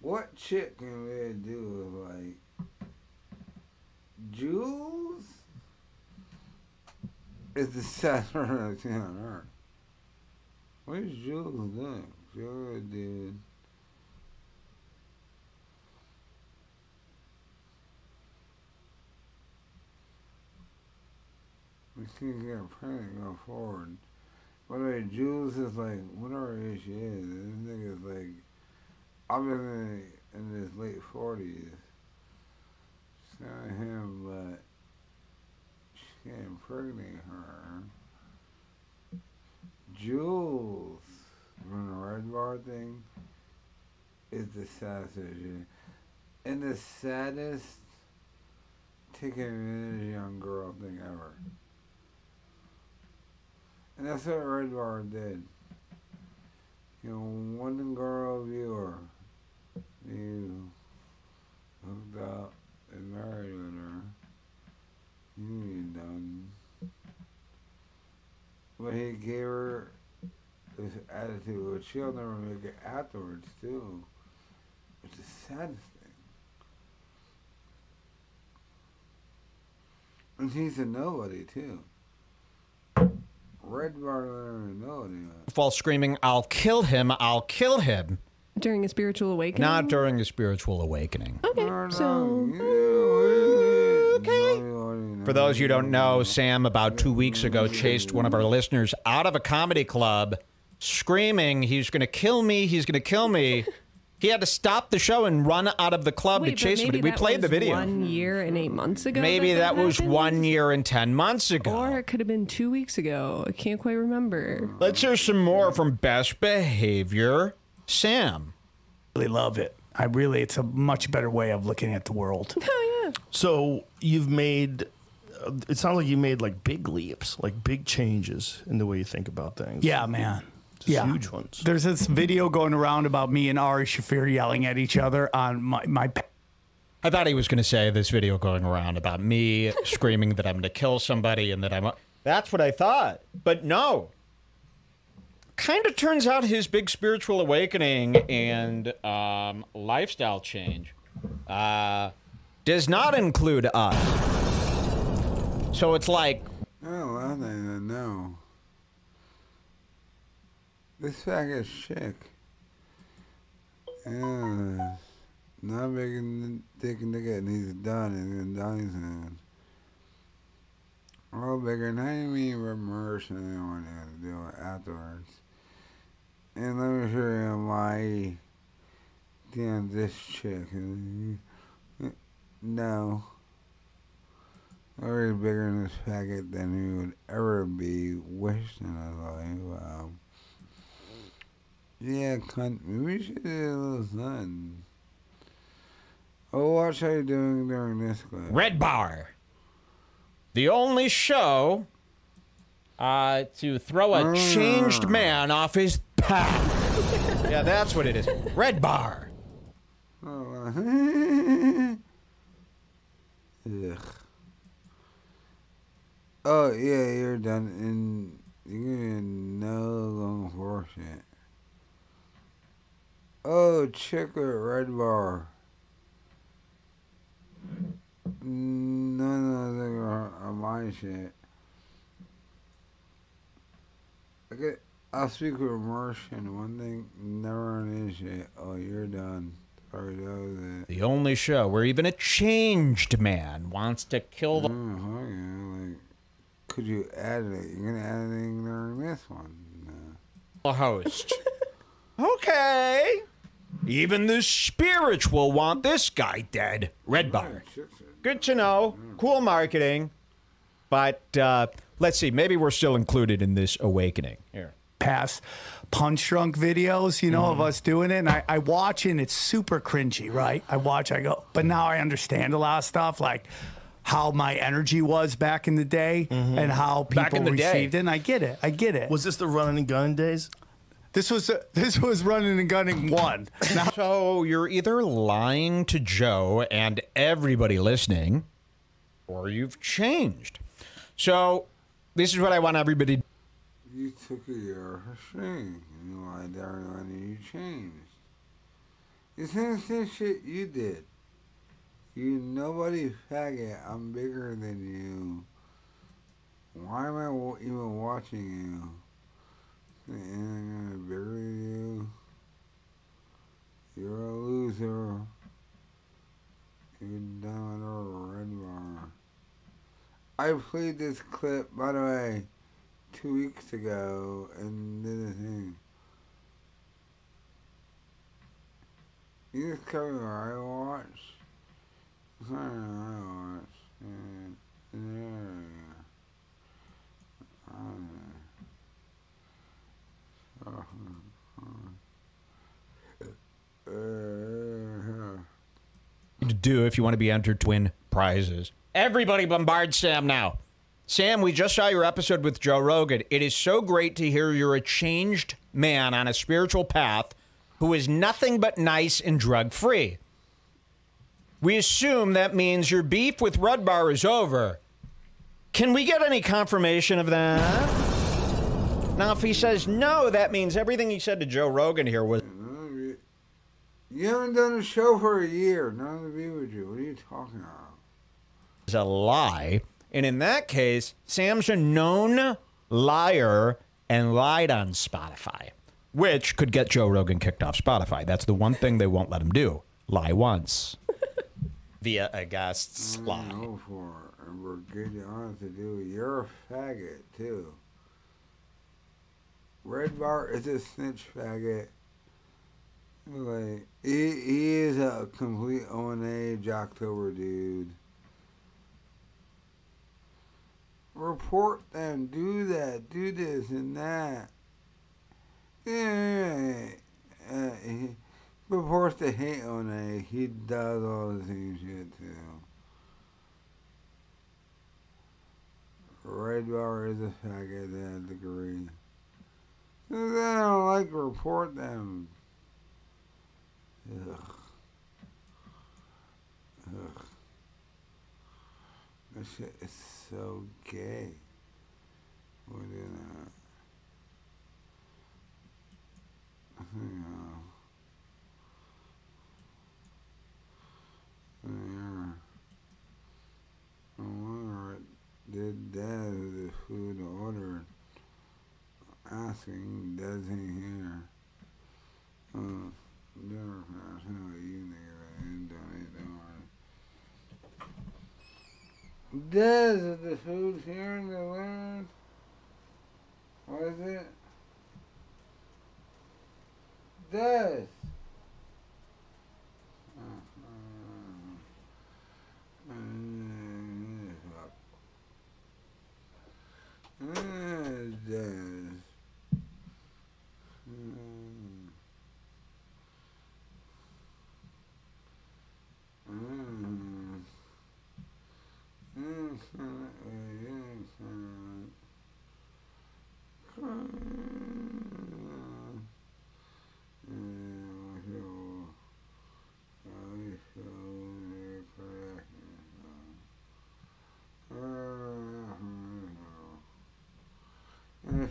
What chick can really do with like Jules? Is the saddest thing on earth. What is Jules doing? Jules dude. We can get pregnant going forward. The way, Jules is like, whatever age she is, this nigga's like, obviously in his late 40s. It's not him, but she can't her. Jules from the Red Bar thing. is the saddest. And the saddest taking advantage of young girl thing ever. And that's what Red Bar did. You know, one girl viewer, you hooked up and married with her. You ain't done. But he gave her this attitude, which she'll never make it afterwards, too. It's the saddest thing. And he's a nobody, too. Red Bar never nobody. False screaming, I'll kill him, I'll kill him. During a spiritual awakening? Not during a spiritual awakening. Okay, so. Uh, okay. For those you don't know, Sam about two weeks ago chased one of our listeners out of a comedy club, screaming, "He's going to kill me! He's going to kill me!" He had to stop the show and run out of the club Wait, to chase but him. maybe We that played the video. One year and eight months ago. Maybe that, was happened? one year and ten months ago. Or it could have been two weeks ago. I can't quite remember. Let's hear some more from Best Behavior, Sam. really love it. I really, it's a much better way of looking at the world. Oh yeah. So you've made. uh, It sounds like you made like big leaps, like big changes in the way you think about things. Yeah, man. Just yeah. huge ones. There's this video going around about me and Ari Shaffir yelling at each other on my, my I thought he was going to say this video going around about me screaming that I'm going to kill somebody and that I'm. A- That's what I thought. But no. Kind of turns out his big spiritual awakening and um, lifestyle change uh, does not include us. So it's like, Oh, I don't know. This faggot chick. Yeah, not making dick nigga and he's done and done soon. Oh, bigger you mean remorse then what to do it afterwards. And let me show you my damn this chick. No. Already bigger in this packet than he would ever be wished in his life. Um, yeah, cunt. Maybe we should do a little something. Oh, watch how you're doing during this clip. Red Bar. The only show uh, to throw a changed man off his path. yeah, that's what it is. Red Bar. Oh, Ugh. Oh yeah, you're done, and you're no long horse it. Oh, chicken red bar. None of them are, are my shit. Okay, I'll speak with Martian. One thing, never on his shit. Oh, you're done. Sorry, that was it. The only show where even a changed man wants to kill the mm, Oh, okay. Like, could you add it? You're gonna add anything during this one? No. host. okay. Even the spiritual want this guy dead. Red Bar. Good to know. Cool marketing. But uh, let's see. Maybe we're still included in this awakening. Here. past punch drunk videos, you know, Mm-hmm. of us doing it. And I, I watch and it's super cringy, right? I watch, I go, but now I understand a lot of stuff, like how my energy was back in the day and how people Back in the day. received it. And I get it. I get it. Was this the running and gun days? This was uh, this was running and gunning one. Now, So you're either lying to Joe and everybody listening, or you've changed. So this is what I want everybody. You took a year for string. and You lied there and you changed. It's the same shit you did. You nobody faggot. I'm bigger than you. Why am I even watching you? And I'm bigger than you. You're a loser. You're down a red bar. I played this clip, by the way, two weeks ago and did a thing. You just cover what I watch. It's not I watch. And. I know. So, uh, do if you want to be entered to win prizes. Everybody bombard Sam now. Sam, we just saw your episode with Joe Rogan. It is so great to hear you're a changed man on a spiritual path who is nothing but nice and drug free. We assume that means your beef with Red Bar is over. Can we get any confirmation of that? Now, if he says no, that means everything he said to Joe Rogan here was You haven't done a show for a year. None to be with you. What are you talking about? It's a lie. And in that case, Sam's a known liar and lied on Spotify, which could get Joe Rogan kicked off Spotify. That's the one thing they won't let him do lie once via a guest's lie. Go for it. And we're good honest to do. You're a faggot, too. Red Bar is a snitch faggot. Like, he, he is a complete O&A Jocktober dude. Report them, do that, do this and that. Yeah, uh, he purports to hate O&A. He does all the same shit too. Red Bar is a faggot to that degree. They don't like report them. Ugh. Ugh. That shit is so gay. We're doing that. You know. Yeah. I wonder what did Dad the food order asking does he hear? Uh, fast, how you donate the Does the food here in the land? What is it? Does. Does. does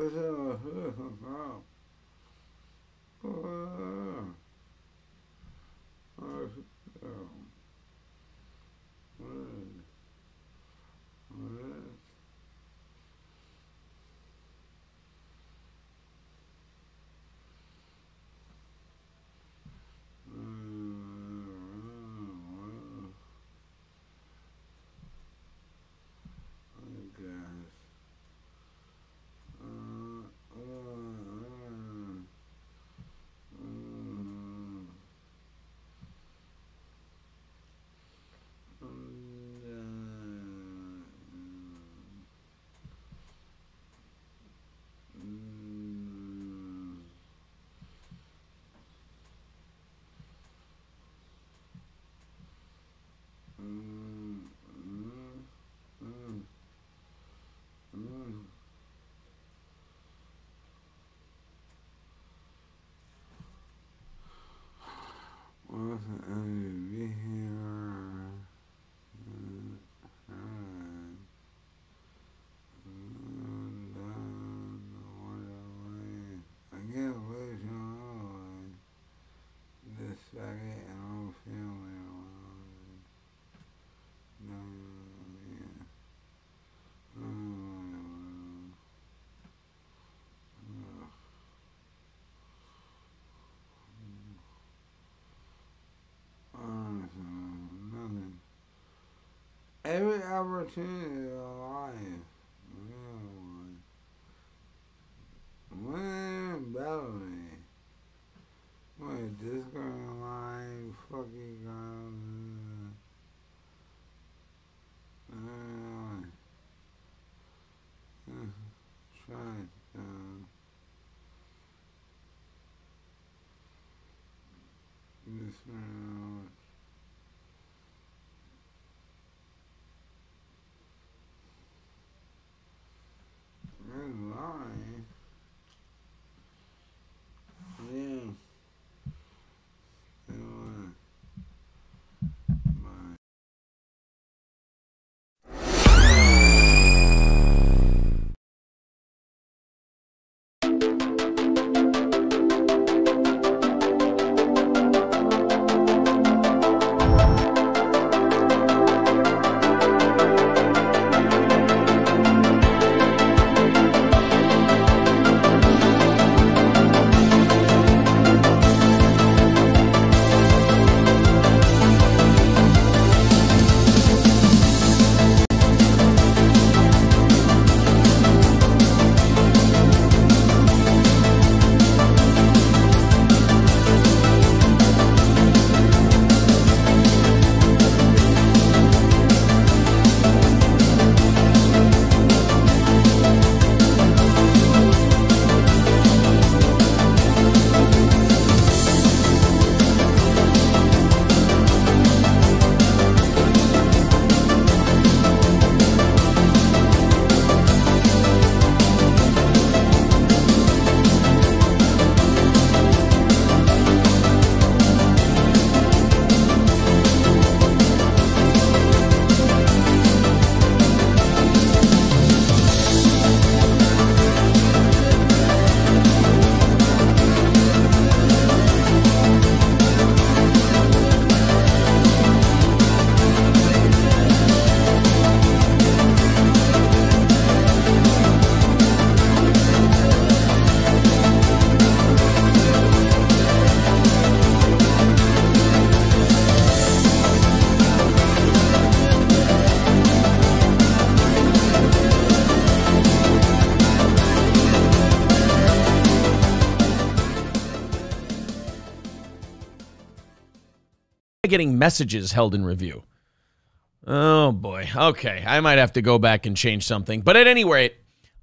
Uh, Listen, uh, Every opportunity messages held in review. Oh boy. Okay, I might have to go back and change something. But at any rate,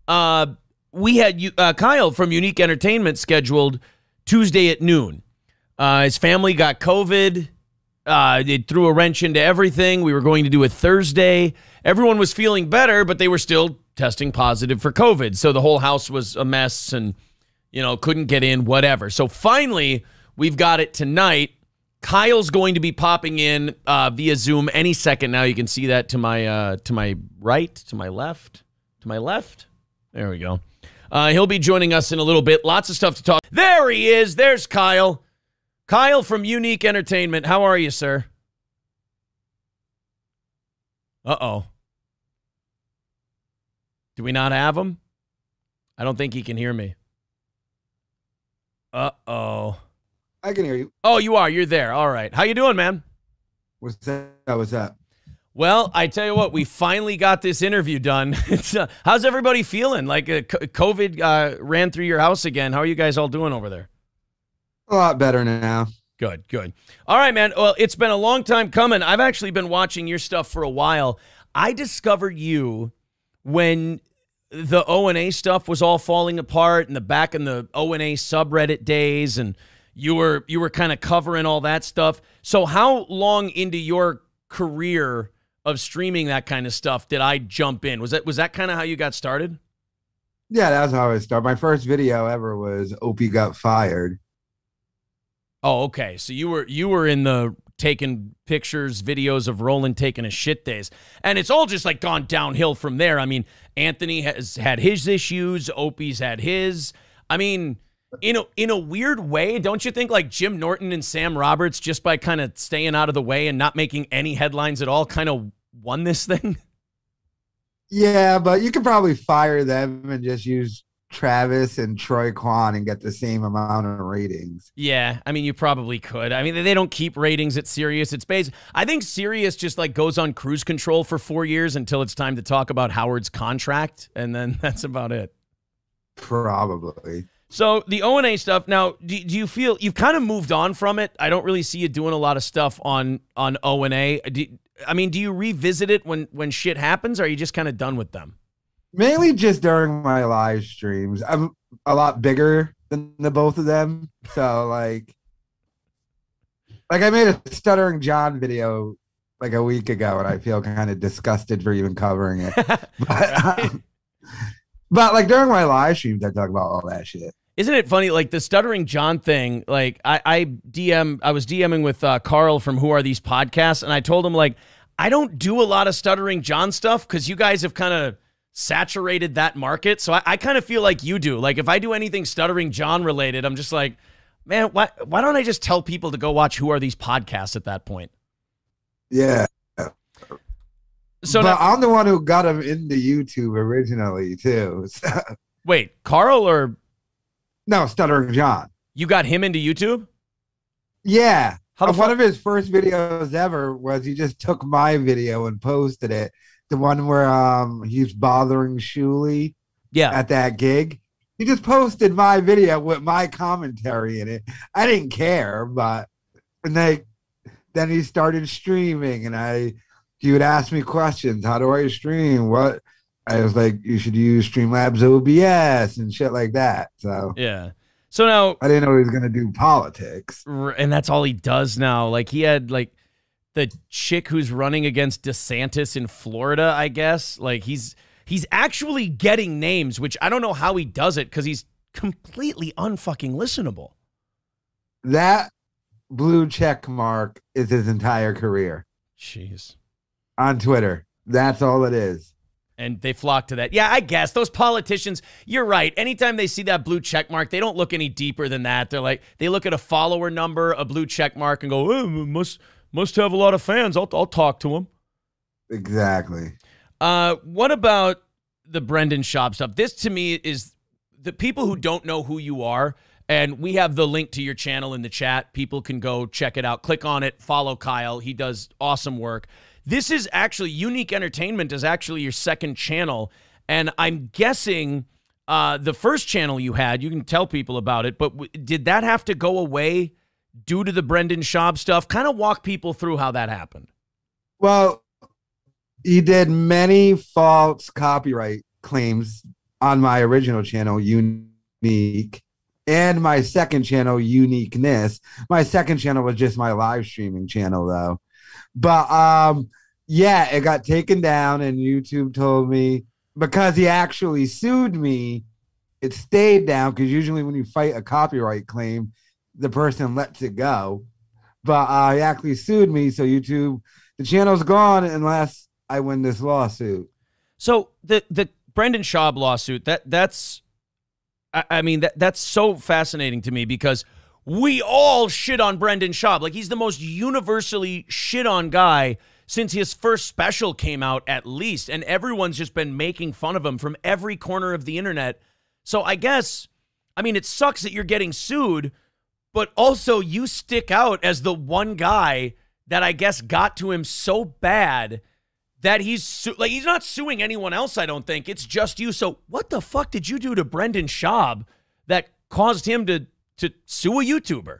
uh, we had uh, Kyle from Unique Entertainment scheduled Tuesday at noon. Uh, his family got COVID. Uh, it threw a wrench into everything. We were going to do it Thursday. Everyone was feeling better, but they were still testing positive for COVID. So the whole house was a mess and, you know, couldn't get in, whatever. So finally, we've got it tonight. Kyle's going to be popping in uh, via Zoom any second now. You can see that to my uh, to my right, to my left, to my left. There we go. Uh, he'll be joining us in a little bit. Lots of stuff to talk. There he is. There's Kyle. Kyle from Unique Entertainment. How are you, sir? Uh oh. Do we not have him? I don't think he can hear me. Uh oh. I can hear you. Oh, you are. You're there. All right. How you doing, man? What's that? What's that? Well, I tell you what, we finally got this interview done. It's, uh, how's everybody feeling? Like uh, COVID uh, ran through your house again. How are you guys all doing over there? A lot better now. Good, good. All right, man. Well, it's been a long time coming. I've actually been watching your stuff for a while. I discovered you when the O and A stuff was all falling apart, and the back in the O and A subreddit days, and you were you were kind of covering all that stuff. So, how long into your career of streaming that kind of stuff did I jump in? Was that was that kind of how you got started? Yeah, that's how I started. My first video ever was Opie got fired. Oh, okay. So you were you were in the taking pictures, videos of Roland taking a shit days. And it's all just like gone downhill from there. I mean, Anthony has had his issues, Opie's had his. I mean, in a in a weird way, don't you think like Jim Norton and Sam Roberts just by kind of staying out of the way and not making any headlines at all kind of won this thing? Yeah, but you could probably fire them and just use Travis and Troy Kwan and get the same amount of ratings. Yeah, I mean, you probably could. I mean, they don't keep ratings at Sirius. It's based. I think Sirius just like goes on cruise control for four years until it's time to talk about Howard's contract, and then that's about it. Probably. So the O and A stuff. Now, do, do you feel you've kind of moved on from it? I don't really see you doing a lot of stuff on on O and A. Do- I mean, do you revisit it when when shit happens? Or are you just kind of done with them? Mainly just during my live streams. I'm a lot bigger than the both of them. So like like I made a stuttering John video like a week ago and I feel kind of disgusted for even covering it. but, um, but like during my live streams I talk about all that shit. Isn't it funny? Like the stuttering John thing. Like I, I DM, I was DMing with uh, Carl from Who Are These Podcasts, and I told him like I don't do a lot of stuttering John stuff because you guys have kind of saturated that market. So I, I kind of feel like you do. Like if I do anything stuttering John related, I'm just like, man, why why don't I just tell people to go watch Who Are These Podcasts at that point? Yeah. So but now, I'm the one who got him into YouTube originally too. So, wait, Carl or no, Stuttering John. you got him into YouTube? Yeah. How Uh, one of his first videos ever was he just took my video and posted it. The one where um he's bothering Shuli Yeah. at that gig. He just posted my video with my commentary in it. I didn't care, but and they then he started streaming and I he would ask me questions. How do I stream? What I was like, you should use Streamlabs OBS and shit like that. So Yeah. So now I didn't know he was gonna do politics. And that's all he does now. Like he had like the chick who's running against DeSantis in Florida, I guess. Like he's he's actually getting names, which I don't know how he does it because he's completely unfucking listenable. That blue check mark is his entire career Jeez. On Twitter. That's all it is. And they flock to that. Yeah, I guess those politicians, you're right. Anytime they see that blue check mark, they don't look any deeper than that. They're like, they look at a follower number, a blue check mark, and go, oh, must must have a lot of fans. I'll, I'll talk to them. Exactly. Uh, what about the Brendan Schaub stuff? This to me is the people who don't know who you are, and we have the link to your channel in the chat. People can go check it out. Click on it, follow Kyle. He does awesome work. This is actually Unique Entertainment is actually your second channel, and I'm guessing uh, the first channel you had. You can tell people about it, but w- did that have to go away due to the Brendan Schaub stuff? Kind of walk people through how that happened. Well, he did many false copyright claims on my original channel, Unique, and my second channel, Uniqueness. My second channel was just my live streaming channel, though. But um, yeah, it got taken down, and YouTube told me because he actually sued me, it stayed down because usually when you fight a copyright claim, the person lets it go. But uh, he actually sued me, so YouTube, the channel's gone unless I win this lawsuit. So the the Brendan Schaub lawsuit that that's I, I mean that that's so fascinating to me because we all shit on Brendan Schaub like he's the most universally shit on guy since his first special came out at least and everyone's just been making fun of him from every corner of the internet. So I guess I mean it sucks that you're getting sued but also you stick out as the one guy that I guess got to him so bad that he's su- like he's not suing anyone else. I don't think it's just you. So what the fuck did you do to Brendan Schaub that caused him to to sue a YouTuber?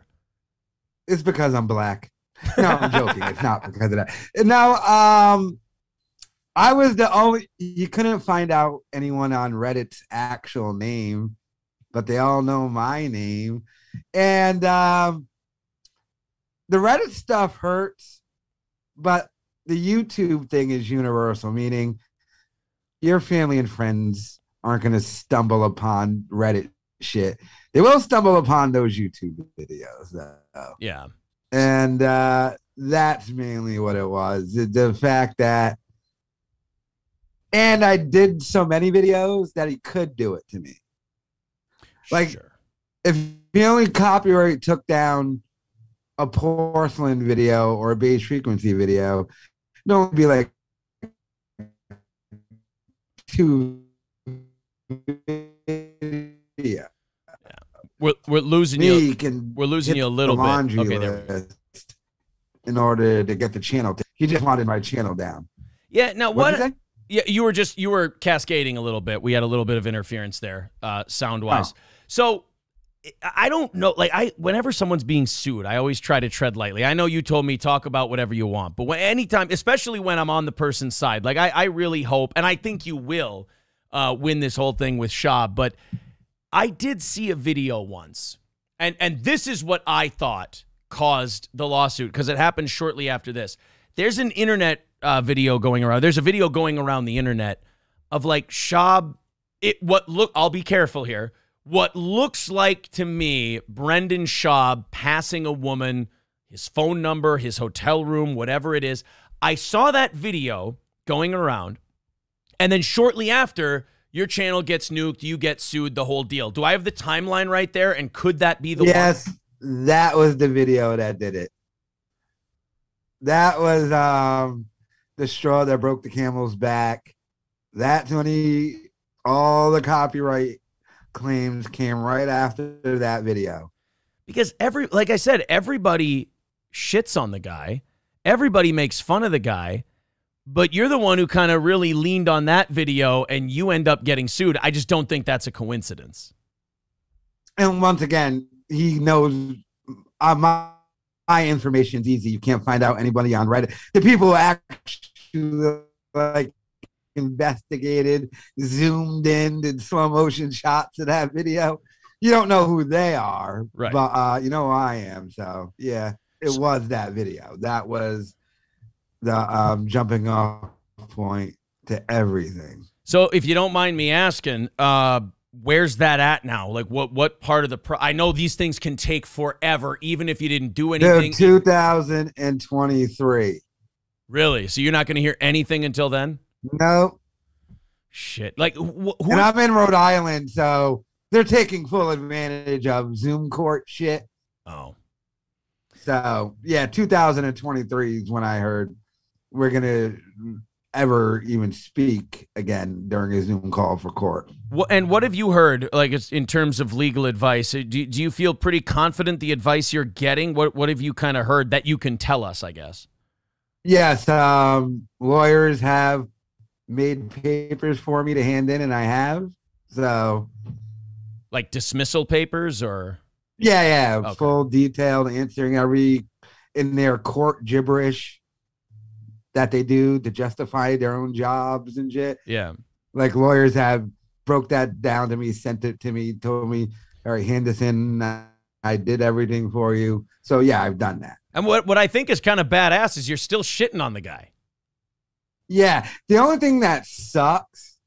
It's because I'm black. No, I'm joking. It's not because of that. Now, um, I was the only. You couldn't find out anyone on Reddit's actual name, but they all know my name, and um, the Reddit stuff hurts, but the YouTube thing is universal, meaning your family and friends aren't going to stumble upon Reddit shit. They will stumble upon those YouTube videos, though Yeah. and uh that's mainly what it was the, the fact that and i did so many videos that he could do it to me like Sure. if only copyright took down a porcelain video or a base frequency video don't be like two video. We're, we're losing you. We're losing you a little bit. Okay, there we go. list in order to get the channel. t- he just wanted my channel down. Yeah. Now what? you? Yeah, you were just you were cascading a little bit. We had a little bit of interference there, uh, sound wise. Oh. So I- don't know. Like I, whenever someone's being sued, I always try to tread lightly. I know you told me talk about whatever you want, but when anytime, especially when I'm on the person's side, like I, I really hope, and I think you will uh, win this whole thing with Schaub. But I did see a video once, and and this is what I thought caused the lawsuit because it happened shortly after this. There's an internet uh, video going around. There's a video going around the internet of like Schaub. It what look. I'll be careful here. What looks like to me Brendan Schaub passing a woman, his phone number, his hotel room, whatever it is. I saw that video going around, and then shortly after, your channel gets nuked, you get sued, the whole deal. Do I have the timeline right there? And could that be the one? yes, that was the video that did it. That was um the straw that broke the camel's back. That's when he all the copyright claims came right after that video. because every like I said, everybody shits on the guy. Everybody makes fun of the guy. But you're the one who kind of really leaned on that video and you end up getting sued. I just don't think that's a coincidence. And once again, he knows uh, my my is easy. You can't find out anybody on Reddit. The people who actually like investigated, zoomed in, did slow motion shots of that video. You don't know who they are, Right. But uh, you know who I am. So yeah, it was that video. That was the um, jumping off point to everything. So if you don't mind me asking, uh, where's that at now? Like what what part of the pro- I know these things can take forever, even if you didn't do anything. Dude, 2023. really? So you're not going to hear anything until then? No, Shit. Like wh- who? and I'm in Rhode Island, so they're taking full advantage of Zoom court shit. oh. So yeah, 2023 is when I heard we're gonna ever even speak again during a Zoom call for court. And what have you heard, like it's- in terms of legal advice? Uh, Do, do you feel pretty confident the advice you're getting? What what have you kind of heard that you can tell us? I guess. Yes, um, lawyers have made papers for me to hand in, and I have. So Like dismissal papers or yeah, yeah, Okay. full detailed answering every in their court gibberish that they do to justify their own jobs and shit. yeah. like lawyers have broke that down to me, sent it to me, told me, all right, hand this in. I did everything for you. So yeah, I've done that. And what what I think is kind of badass is you're still shitting on the guy. Yeah. The only thing that sucks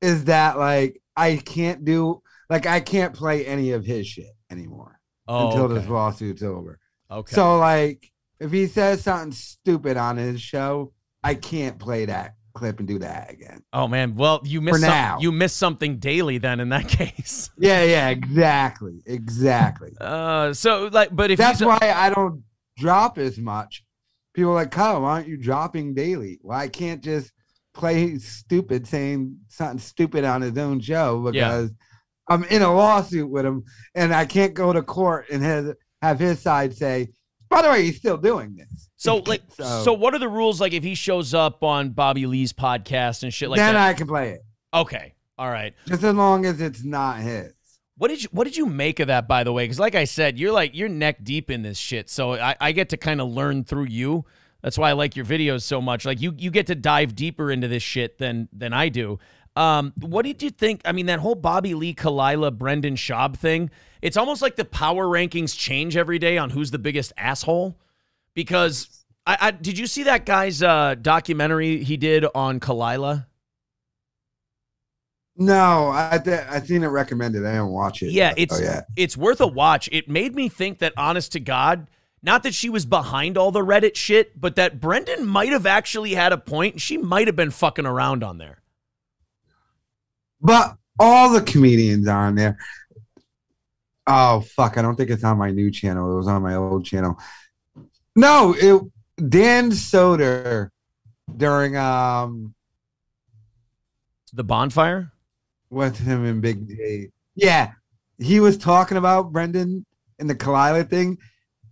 is that like I can't do like I can't play any of his shit anymore Oh, until okay. this lawsuit's over. okay. So like if he says something stupid on his show, I can't play that clip and do that again. oh man, well you miss some, now. you miss something daily then in that case. Yeah, yeah, exactly. Exactly. Uh, so like, but if That's why I don't drop as much. People are like, Kyle, why aren't you dropping daily? Well, I can't just play stupid saying something stupid on his own show because I'm in a lawsuit with him and I can't go to court and have, have his side say, by the way, he's still doing this. So like, So- so, what are the rules? Like, if he shows up on Bobby Lee's podcast and shit like then that. I can play it. okay, all right. Just as long as it's not his. What did you What did you make of that, by the way? Because like I said, you're like you're neck deep in this shit, so I, I get to kind of learn through you. That's why I like your videos so much. Like you you get to dive deeper into this shit than than I do. Um, what did you think? I mean, that whole Bobby Lee, Khalyla, Brendan Schaub thing. It's almost like the power rankings change every day on who's the biggest asshole. Because I, I did you see that guy's uh, documentary he did on Khalyla? No, I th- I seen it recommended. I didn't watch it. Yeah, it's oh, yeah. it's worth a watch. It made me think that honest to God, not that she was behind all the Reddit shit, but that Brendan might have actually had a point point. she might have been fucking around on there. But all the comedians are on there. Oh fuck! I don't think it's on my new channel. It was on my old channel. No, it Dan Soder during um The bonfire? with him and Big J. Yeah, he was talking about Brendan and the Khalyla thing,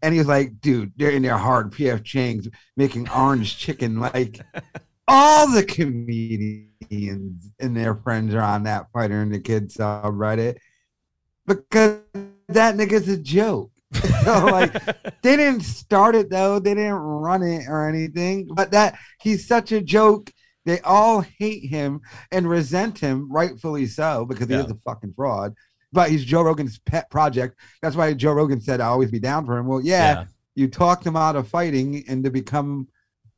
and he was like, "Dude, they're in their hard PF Chang's making orange chicken. Like all the comedians and their friends are on that fighter and the kids subreddit because that nigga's a joke." so like they didn't start it though they didn't run it or anything but that he's such a joke they all hate him and resent him rightfully so because he Yeah. is a fucking fraud but he's joe rogan's pet project that's why joe rogan said i'll always be down for him well yeah, Yeah. you talked him out of fighting and to become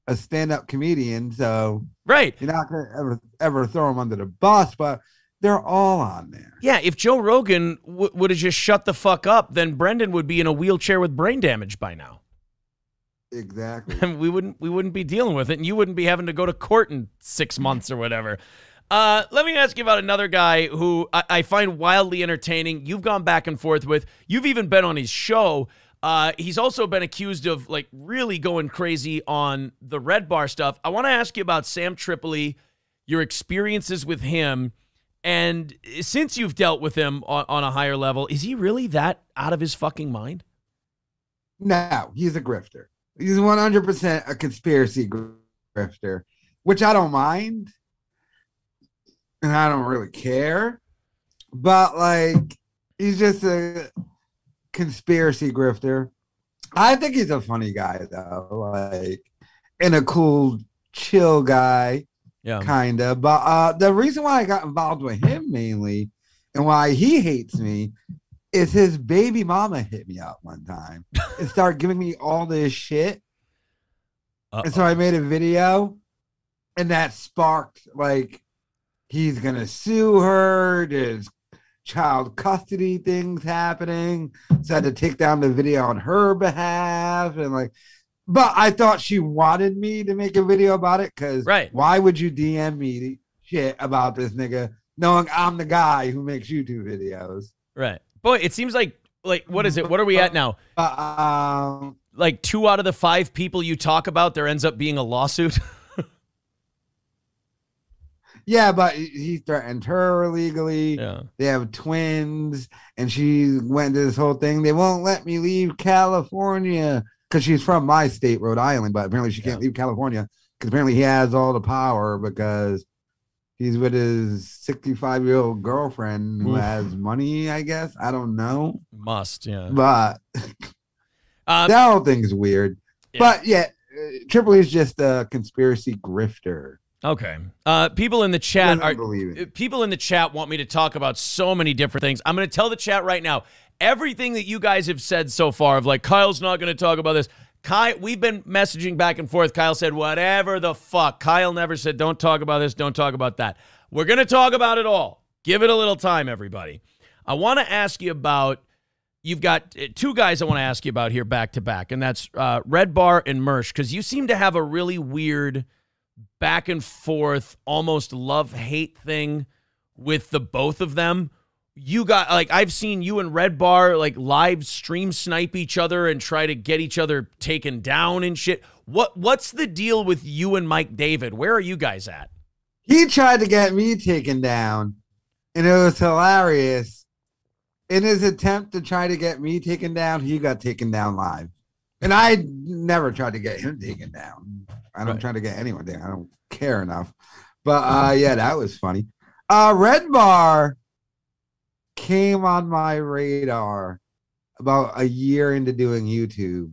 a stand-up comedian so Right. you're not gonna ever ever throw him under the bus but they're all on there Yeah, if Joe Rogan w- would have just shut the fuck up, then Brendan would be in a wheelchair with brain damage by now. exactly And we wouldn't we wouldn't be dealing with it, and you wouldn't be having to go to court in six months or whatever. Uh, let me ask you about another guy who I, I find wildly entertaining. You've gone back and forth with. You've even been on his show. Uh, he's also been accused of like really going crazy on the Red Bar stuff. I want to ask you about Sam Tripoli, your experiences with him, and since you've dealt with him on, on a higher level, is he really that out of his fucking mind? No, he's a grifter. He's 100% a conspiracy grifter, which I don't mind. And I don't really care. But, like, he's just a conspiracy grifter. I think he's a funny guy, though. Like, and a cool, chill guy, Yeah. kind of. But uh, the reason why I got involved with him mainly and why he hates me is his baby mama hit me up one time and started giving me all this shit. And so I made a video, and that sparked like he's gonna sue her. There's child custody things happening. So I had to take down the video on her behalf, and like, but I thought she wanted me to make a video about it because Right. why would you DM me shit about this nigga knowing I'm the guy who makes YouTube videos? Right. Boy, it seems like like what is it? What are we at now? Uh, um, Like two out of the five people you talk about, there ends up being a lawsuit. Yeah, but he- threatened her illegally. Yeah. They have twins, and she went to this whole thing. They won't let me leave California because she's from my state, Rhode Island, but apparently she can't leave California because apparently he has all the power because he's with his 65 year old girlfriend who Oof. has money, I guess. I don't know. Must, yeah. But Uh, that whole thing is weird. But yeah, uh, is just a conspiracy grifter. Okay. Uh, people in the chat are people in the chat want me to talk about so many different things. I'm going to tell the chat right now. Everything that you guys have said so far of like Kyle's not going to talk about this. Kyle, we've been messaging back and forth. Kyle said whatever the fuck. Kyle never said don't talk about this, don't talk about that. We're going to talk about it all. Give it a little time, everybody. I want to ask you about. You've got uh, two guys I want to ask you about here back to back, and that's uh, Red Bar and Mersh, because you seem to have a really weird back and forth, almost love hate thing with the both of them. You got like I've seen you and Red Bar like live stream snipe each other and try to get each other taken down and shit. What what's the deal with you and Mike David? Where are you guys at? He tried to get me taken down, and it was hilarious. In his attempt to try to get me taken down, he got taken down live. And I never tried to get him taken down. I don't try to get anyone there. I don't care enough. But uh yeah, that was funny. Uh Red Bar came on my radar about a year into doing YouTube.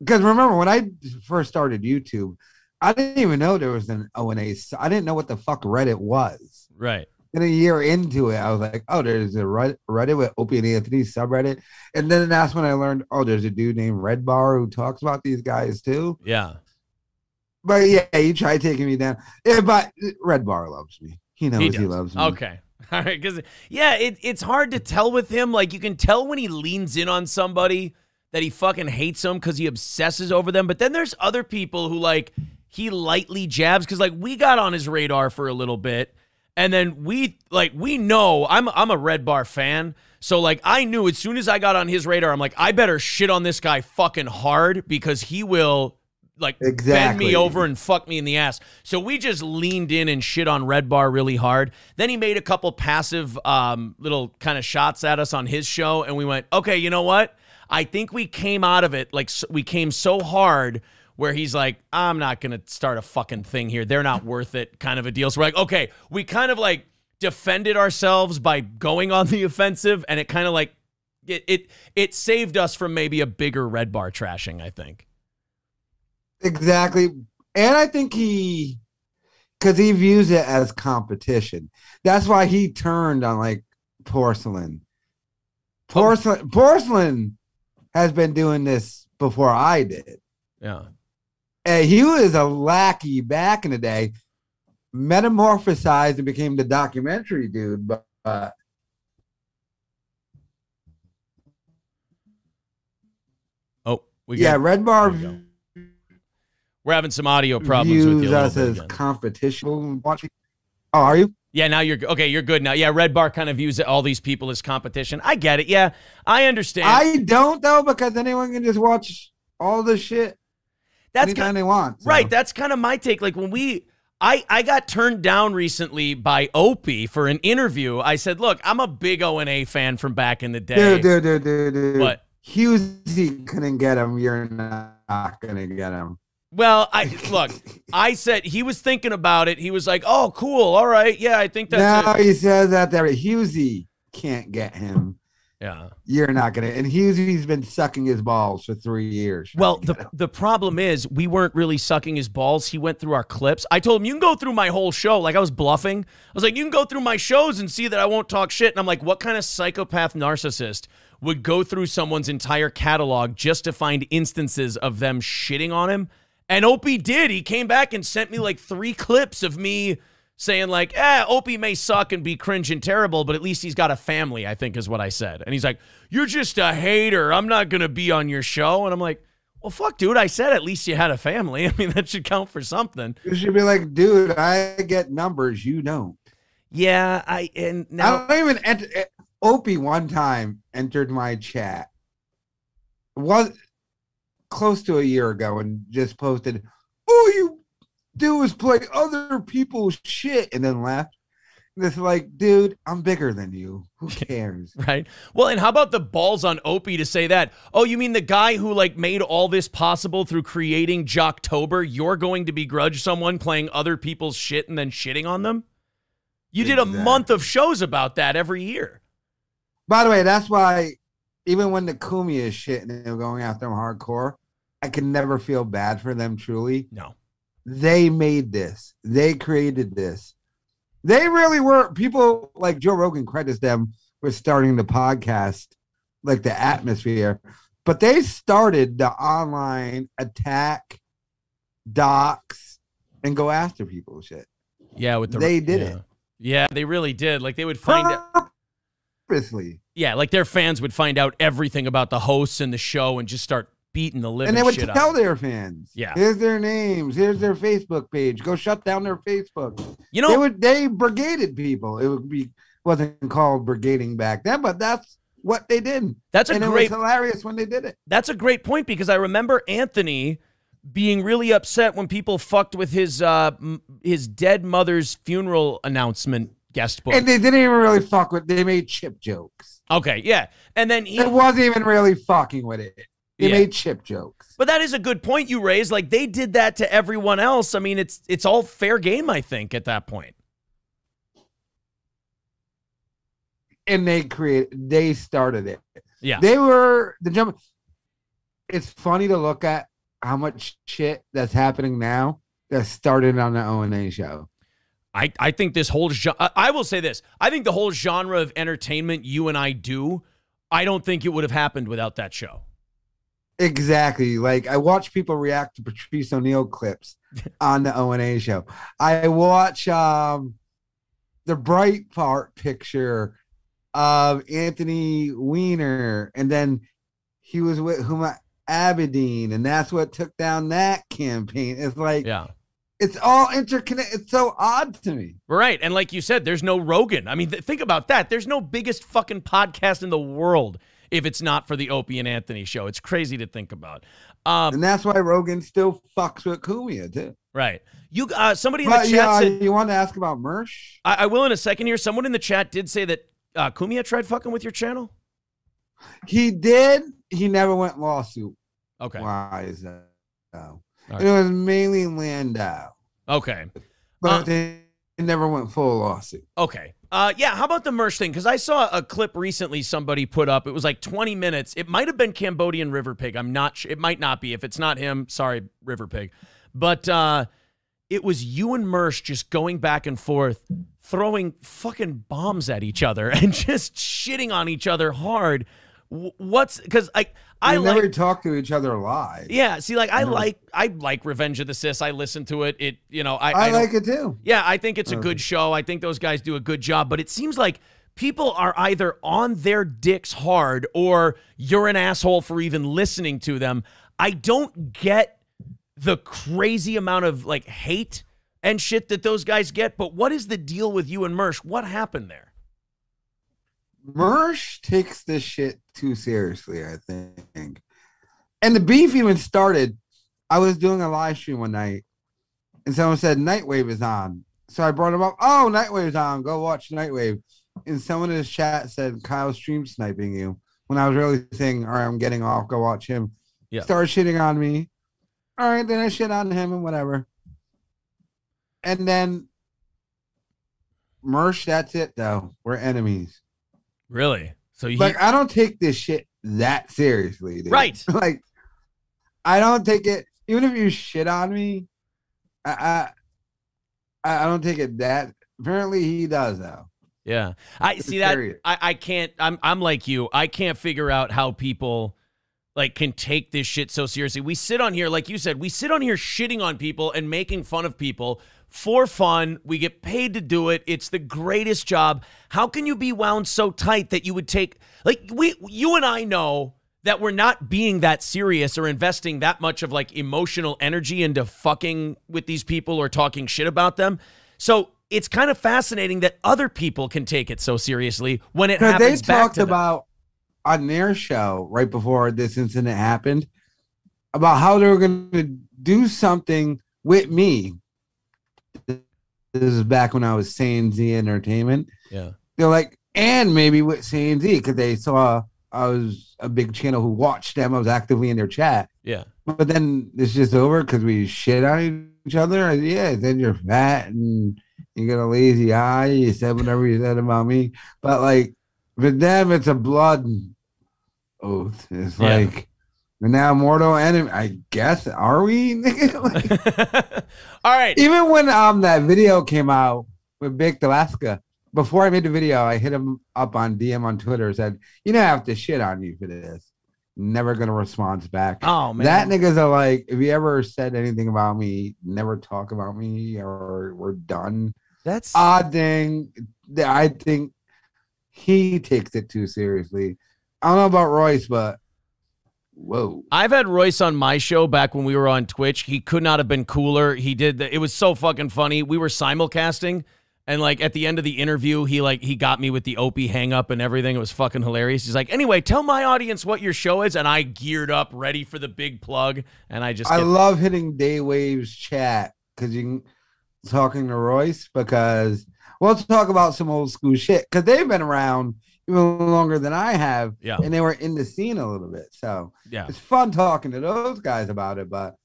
Because remember when I first started YouTube, I didn't even know there was an O and A. I didn't know what the fuck Reddit was. Right. Then a year into it, I was like, oh, there's a Red- Reddit with Opie and Anthony subreddit. And then that's when I learned, oh, there's a dude named Red Bar who talks about these guys too. Yeah. But yeah, he tried taking me down. Yeah, but Red Bar loves me. He knows he, does. loves me. Okay. All right. Because, yeah, it, it's hard to tell with him. Like, you can tell when he leans in on somebody that he fucking hates them because he obsesses over them. But then there's other people who, like, he lightly jabs because, like, we got on his radar for a little bit. And then we, like, we know I'm, I'm a Red Bar fan. So, like, I knew as soon as I got on his radar, I'm like, I better shit on this guy fucking hard because he will like bend me over and fuck me in the ass. So we just leaned in and shit on Red Bar really hard. Then he made a couple passive um, little kind of shots at us on his show, and we went, okay, you know what? I think we came out of it like we came so hard where he's like, I'm not gonna start a fucking thing here. They're not worth it, kind of a deal. So we're like, okay, we kind of like defended ourselves by going on the offensive, and it kind of like it it it saved us from maybe a bigger red bar trashing. I think. Exactly. And I think he, because he views it as competition. That's why he turned on like porcelain. Oh. Porcelain, porcelain has been doing this before I did. Yeah. And he was a lackey back in the day, metamorphosized and became the documentary dude. But uh, Oh, we yeah, got, Red Bar We We're having some audio problems with you. views a little us as again. competition. Watching. Oh, are you? Yeah, now you're okay. You're good now. Yeah, Red Bar kind of views all these people as competition. I get it. Yeah, I understand. I don't though because anyone can just watch all the shit That's anytime kind they want. so. right. That's kind of my take. Like when we, I I got turned down recently by Opie for an interview. I said, look, I'm a big O and A fan from back in the day. dude, dude, dude, dude, dude. What? Husey couldn't get him. You're not gonna get him. Well, I look. I said he was thinking about it. He was like, "Oh, cool. All right. Yeah, I think that's no, it." he says that there. Husey can't get him. Yeah. You're not gonna. And Husey's been sucking his balls for three years. Well, the the problem is we weren't really sucking his balls. He went through our clips. I told him you can go through my whole show. Like I was bluffing. I was like, you can go through my shows and see that I won't talk shit. And I'm like, what kind of psychopath narcissist would go through someone's entire catalog just to find instances of them shitting on him? And Opie did. He came back and sent me like three clips of me saying like, eh, Opie may suck and be cringe and terrible, but at least he's got a family, I think is what I said. And he's like, you're just a hater. I'm not going to be on your show. And I'm like, well, fuck, dude. I said at least you had a family. I mean, that should count for something. You should be like, dude, I get numbers. You don't. Yeah, I and now I don't even enter. eh, Opie one time entered my chat. Was close to a year ago and just posted, "All you do is play other people's shit," and then left. And it's like, dude, I'm bigger than you. Who cares? right? Well, and how about the balls on Opie to say that? Oh, you mean the guy who like made all this possible through creating Jocktober? You're going to begrudge someone playing other people's shit and then shitting on them? You did a month of shows about that every year. By the way, that's why even when the Kumi is shit and they're going after them hardcore, I can never feel bad for them truly. No. They made this. They created this. They really were people like Joe Rogan credits them with starting the podcast, like the atmosphere. But they started the online attack docs and go after people shit. Yeah, with the They did yeah. it. Yeah, they really did. Like they would find out. Purposely. Yeah, like their fans would find out everything about the hosts and the show and just start beating the living and they would tell them. their fans. Yeah. Here's their names. Here's their Facebook page. Go shut down their Facebook. You know- they would they brigaded people. It would be wasn't called brigading back then, but that's what they did. That's a and great- it was hilarious when they did it. That's a great point because I remember Anthony being really upset when people fucked with his uh his dead mother's funeral announcement guest book. And they didn't even really fuck with they made chip jokes. okay, yeah. And then he It wasn't even really fucking with it. They Yeah. made chip jokes. But that is a good point you raised. Like they did that to everyone else. I mean, it's it's all fair game, I think, at that point. And they created they started it. Yeah. They were the jump. It's funny to look at how much shit that's happening now that started on the O and A show. I, I think this whole I will say this. I think the whole genre of entertainment you and I do, I don't think it would have happened without that show. Exactly. Like I watch people react to Patrice O'Neal clips on the O and A show. I watch um the Breitbart picture of Anthony Weiner, and then he was with Huma Abedin, and that's what took down that campaign. It's like Yeah. it's all interconnected. It's so odd to me. Right. And like you said, there's no Rogan. I mean, th- think about that. There's no biggest fucking podcast in the world if it's not for the Opie and Anthony show. It's crazy to think about. Um, and that's why Rogan still fucks with Cumia too. right. You uh, somebody in the But chat yeah, said you want to ask about Mersh? I, I will in a second here. Someone in the chat did say that uh, Cumia tried fucking with your channel. He did. He never went lawsuit. Okay. Why is that? All It was mainly Landau, Okay. but Uh, they never went full lawsuit. Okay. Uh, yeah. How about the merch thing? Because I saw a clip recently somebody put up. It was like 20 minutes. It might have been Cambodian River Pig. I'm not. sure. It might not be. If it's not him, sorry, River Pig. But uh, it was you and Mersh just going back and forth, throwing fucking bombs at each other and just shitting on each other hard. What's because like I They like never talk to each other live. Yeah, see, like I Never. like I like Revenge of the Cis. I listen to it. It you know I I, don't- like it too. Yeah, I think it's a oh, good show. I think those guys do a good job. But it seems like people are either on their dicks hard or you're an asshole for even listening to them. I don't get the crazy amount of like hate and shit that those guys get. But what is the deal with you and Mersh? What happened there? Mersh takes this shit too seriously, I think. And the beef even started. I was doing a live stream one night, and someone said Nightwave is on. So I brought him up. Oh, Nightwave's on. Go watch Nightwave. And someone in his chat said Kyle's stream sniping you. When I was really saying, all right, I'm getting off. Go watch him. Yeah. Started shitting on me. All right, then I shit on him and whatever. And then Mersh, that's it though. We're enemies. Really? So you Like I don't take this shit that seriously, dude. Right. Like I don't take it even if you shit on me, I I, I don't take it that apparently he does though. Yeah. I see that I, I can't I'm I'm like you. I can't figure out how people like can take this shit so seriously. We sit on here, like you said, we sit on here shitting on people and making fun of people for fun. We get paid to do it. It's the greatest job. How can you be wound so tight that you would take like we you and I know that we're not being that serious or investing that much of like emotional energy into fucking with these people or talking shit about them. So it's kind of fascinating that other people can take it so seriously when it they happens back talked about on their show right before this incident happened about how they were going to do something with me. This is back when I was saying Z Entertainment. Yeah. They're like, and maybe with saying Z because they saw I was a big channel who watched them. I was actively in their chat. Yeah. But then it's just over because we shit on each other. Yeah, then you're fat and you got a lazy eye. You said whatever you said about me. But like with them, it's a blood oath. It's Yeah. like we're now mortal enemy. I guess are we? Like, All right. even when um that video came out with Big Alaska, before I made the video, I hit him up on DM on Twitter. Said, "You know, I have to shit on you for this." Never gonna respond back. Oh man. That niggas are like, if you ever said anything about me, never talk about me, or we're done. That's Odd thing. I think he takes it too seriously. I don't know about Royce, but whoa. I've had Royce on my show back when we were on Twitch. He could not have been cooler. He did the, it was so fucking funny. We were simulcasting and like at the end of the interview, he like he got me with the Opie hang up and everything. It was fucking hilarious. He's like, "Anyway, tell my audience what your show is." And I geared up, ready for the big plug, and I just I love hitting Daywave's chat because you can talking to Royce because well, let's talk about some old school shit because they've been around even longer than I have, Yeah. and they were in the scene a little bit. So yeah. it's fun talking to those guys about it. But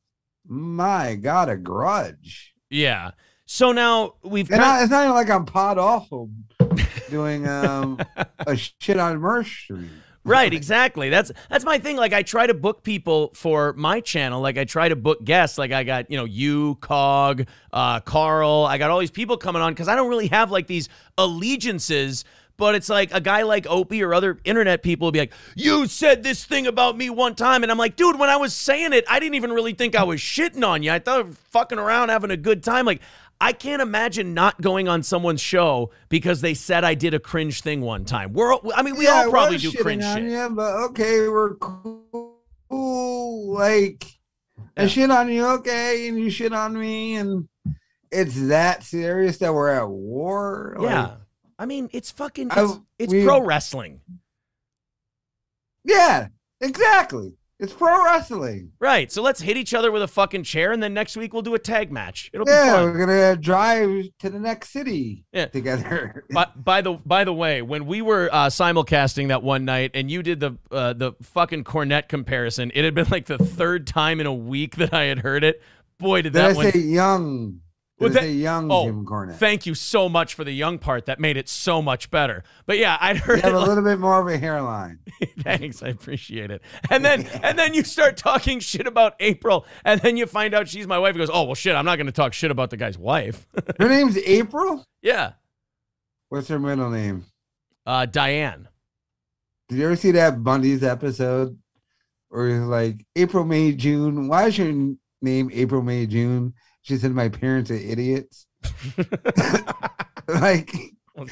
my God, a grudge. Yeah. So now we've kind- I, it's not even like I'm pod awful doing um a shit on stream. Right, exactly. That's that's my thing. Like I try to book people for my channel. Like I try to book guests. Like I got, you know, you, Cog, uh, Carl. I got all these people coming on because I don't really have like these allegiances. But it's like a guy like Opie or other internet people will be like, You said this thing about me one time. And I'm like, dude, when I was saying it, I didn't even really think I was shitting on you. I thought we were fucking around having a good time. Like, I can't imagine not going on someone's show because they said I did a cringe thing one time. We're, I mean, we Yeah, all probably was do cringe shit. you, but okay, we're cool. Like I shit on you, okay, and you shit on me, and it's that serious that we're at war. Like, Yeah. I mean, it's fucking I- it's, it's we- pro wrestling. Yeah, exactly. It's pro wrestling. Right. So let's hit each other with a fucking chair, and then next week we'll do a tag match. It'll Yeah, be fun. we're gonna drive to the next city Yeah. together. But by the by the way, when we were uh, simulcasting that one night, and you did the uh, the fucking Cornette comparison, it had been like the third time in a week that I had heard it. Boy, did Did that I one! say young? Well, that- say young oh, Jim Cornette? Thank you so much for the young part. That made it so much better. But yeah, I'd You heard have it. a like- little bit more of a hairline. Thanks, I appreciate it. And then and then you start talking shit about April, and then you find out she's my wife. He goes, "Oh well, shit, I'm not going to talk shit about the guy's wife." Her name's April. yeah, What's her middle name? uh, Diane. Did you ever see that Bundy's episode where he's like April, May, June? Why is your name April, May, June? She said my parents are idiots. like, Oh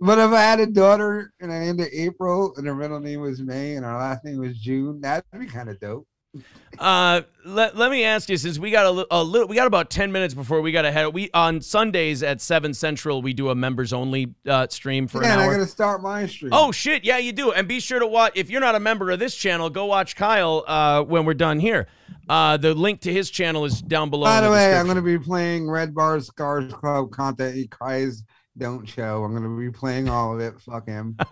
but if I had a daughter and I named her April and her middle name was May and her last name was June, that'd be kind of dope. Uh, let, let me ask you, since we got a, li- a little, we got about ten minutes before we got to head. We on Sundays at seven central, we do a members only uh, stream for yeah, an and I hour. gotta start my stream. Oh shit, yeah, you do. And be sure to watch if you're not a member of this channel, go watch Kyle uh, when we're done here. Uh, the link to his channel is down below. By in the way, I'm going to be playing Red Bar Scars Club content. He cries, don't show. I'm going to be playing all of it. Fuck him.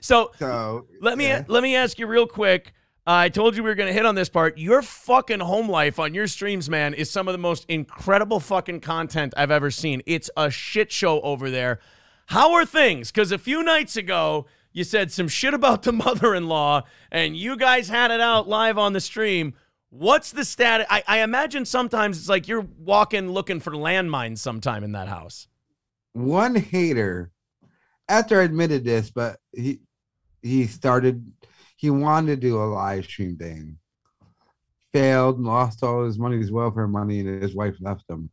So So let me yeah. let me ask you real quick. Uh, I told you we were going to hit on this part. Your fucking home life on your streams, man, is some of the most incredible fucking content I've ever seen. It's a shit show over there. How are things? Because a few nights ago, you said some shit about the mother-in-law, and you guys had it out live on the stream. What's the status? I, I imagine sometimes it's like you're walking looking for landmines sometime in that house. one hater after I admitted this, but he he started he wanted to do a live stream thing. Failed, and lost all his money, his welfare money, and his wife left him.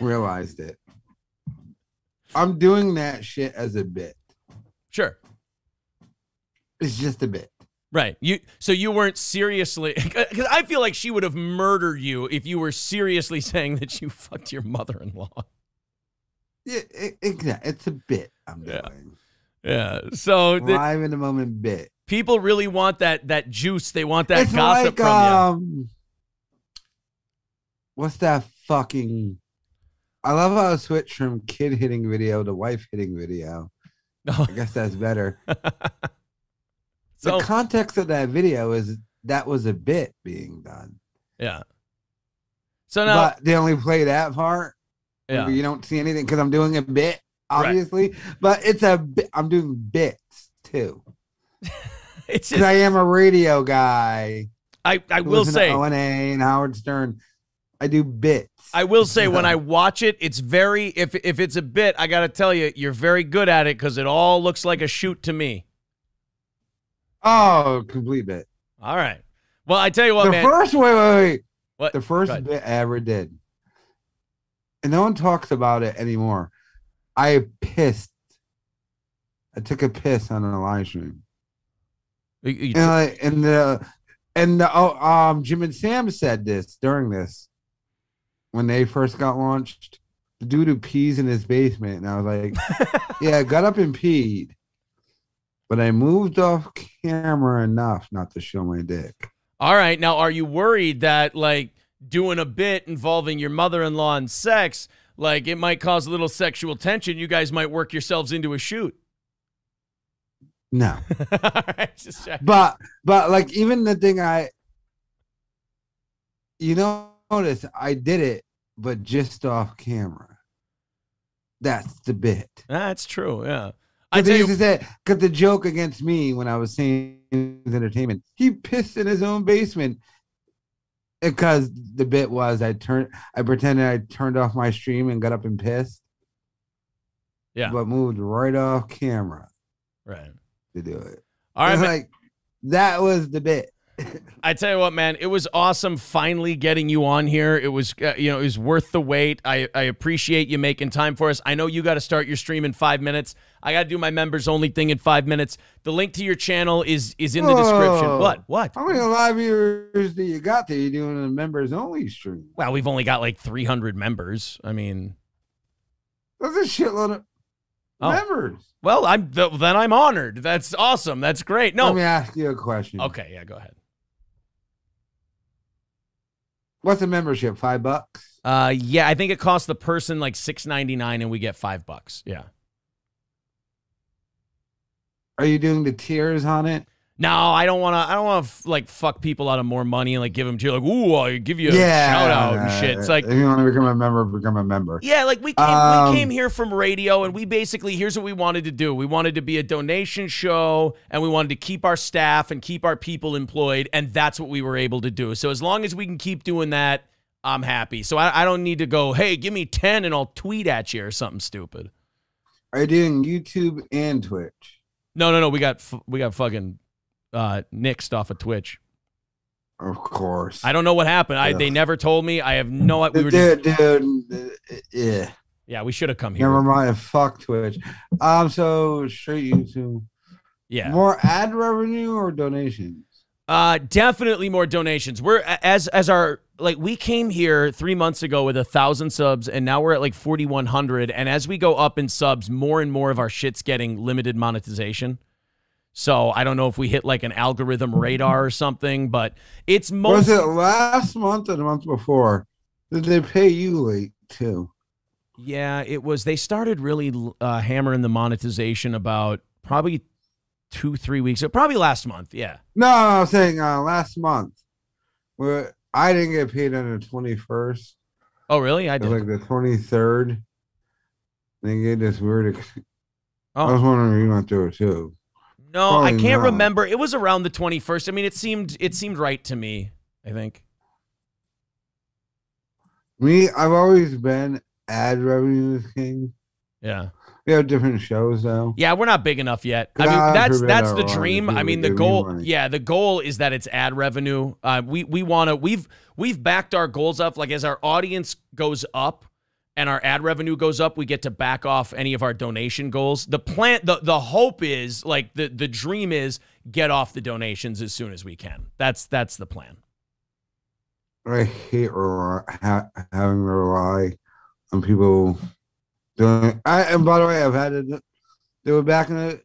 Realized it. I'm doing that shit as a bit. Sure. It's just a bit. Right. You so you weren't seriously cuz I feel like she would have murdered you if you were seriously saying that you fucked your mother-in-law. Yeah, it, it- it's a bit I'm Yeah. doing. Yeah. So the, Live in the moment bit. people really want that that juice. They want that it's gossip like from um what's that fucking I love how I switched from kid hitting video to wife hitting video. you. I guess that's better. So the context of that video is that was a bit being done. yeah. So now but they only play that part. yeah. You don't see anything because I'm doing a bit, Right. obviously. But it's a bit I'm doing bits too. It's Because I am a radio guy. I I will listen to say ONA and Howard Stern. I do bits. I will say when I watch it, it's very if if it's a bit, I got to tell you, you're very good at it cuz it all looks like a shoot to me. Oh, complete bit. All right. Well, I tell you what, the man. first wait, wait, wait. what? The first bit I ever did. And no one talks about it anymore. I pissed. I took a piss on a live stream. You- you And I, and the and the, oh um Jim and Sam said this during this when they first got launched. The dude who pees in his basement, and I was like, "Yeah, got up and peed, but I moved off camera enough not to show my dick." All right. Now, are you worried that like doing a bit involving your mother-in-law and sex, like it might cause a little sexual tension? You guys might work yourselves into a shoot. No, right. But but like even the thing I, you notice I did it, but just off camera. That's the bit. That's true. Yeah. I tell you, because the joke against me when I was saying entertainment, he pissed in his own basement. Because the bit was I turned, I pretended I turned off my stream and got up and pissed, yeah. but moved right off camera Right. to do it. All right. Like that was the bit. I tell you what, man, it was awesome finally getting you on here. It was, uh, you know, it was worth the wait. I, I appreciate you making time for us. I know you got to start your stream in five minutes. I got to do my members only thing in five minutes. The link to your channel is is in the description. What? What? How many live viewers do you got there? you're doing a members only stream? Well, we've only got like 300 members. I mean, That's a shitload of. Oh. Members. Well, I'm th- then I'm honored. That's awesome. That's great. No. Let me ask you a question. Okay, yeah, go ahead. What's the membership? Five bucks? Uh, yeah, I think it costs the person like six ninety nine, and we get five bucks. Yeah. Are you doing the tiers on it? No, I don't want to. I don't want to like fuck people out of more money and like give them to you like, ooh, I'll give you a shout out and shit. It's like, if you want to become a member, become a member. yeah, like we came, Um, we came here from radio, and we basically here's what we wanted to do. We wanted to be a donation show, and we wanted to keep our staff and keep our people employed, and that's what we were able to do. So as long as we can keep doing that, I'm happy. So I, I don't need to go, hey, give me ten, and I'll tweet at you or something stupid. Are you doing YouTube and Twitch? No, no, no. We got f- we got fucking uh, nixed off of Twitch. Of course. I don't know what happened. I they never told me. I have no. We were dude, just, dude, yeah. yeah, we should have come here. Never mind. Fuck Twitch. Um, so straight YouTube. Yeah. More ad revenue or donations? Uh, definitely more donations. We're as as our like we came here three months ago with a thousand subs, and now we're at like forty one hundred. And as we go up in subs, more and more of our shit's getting limited monetization. So I don't know if we hit like an algorithm radar or something, but it's most. Was it last month or the month before? Did they pay you late too? Yeah, it was. They started really uh, hammering the monetization about probably two, three weeks. Probably last month. Yeah. No, I was saying uh, last month. Where I didn't get paid on the twenty first. Oh, really? I did. like the twenty third. They gave this weird. Ex- I Oh. was wondering if you went through it too. No, I can't not. remember. It was around the 21st. I mean, it seemed it seemed right to me, I think. Me, I've always been ad revenue king. Yeah. We have different shows though. Yeah, we're not big enough yet. I mean, that's that's the dream. I mean, the me goal. Yeah, the goal is that it's ad revenue. Uh, we we want to. We've we've backed our goals up. Like as our audience goes up and our ad revenue goes up, we get to back off any of our donation goals. The plan, the the hope is like the the dream is get off the donations as soon as we can. That's that's the plan. I hate having to rely on people doing. I and by the way, I've had it. They were back in the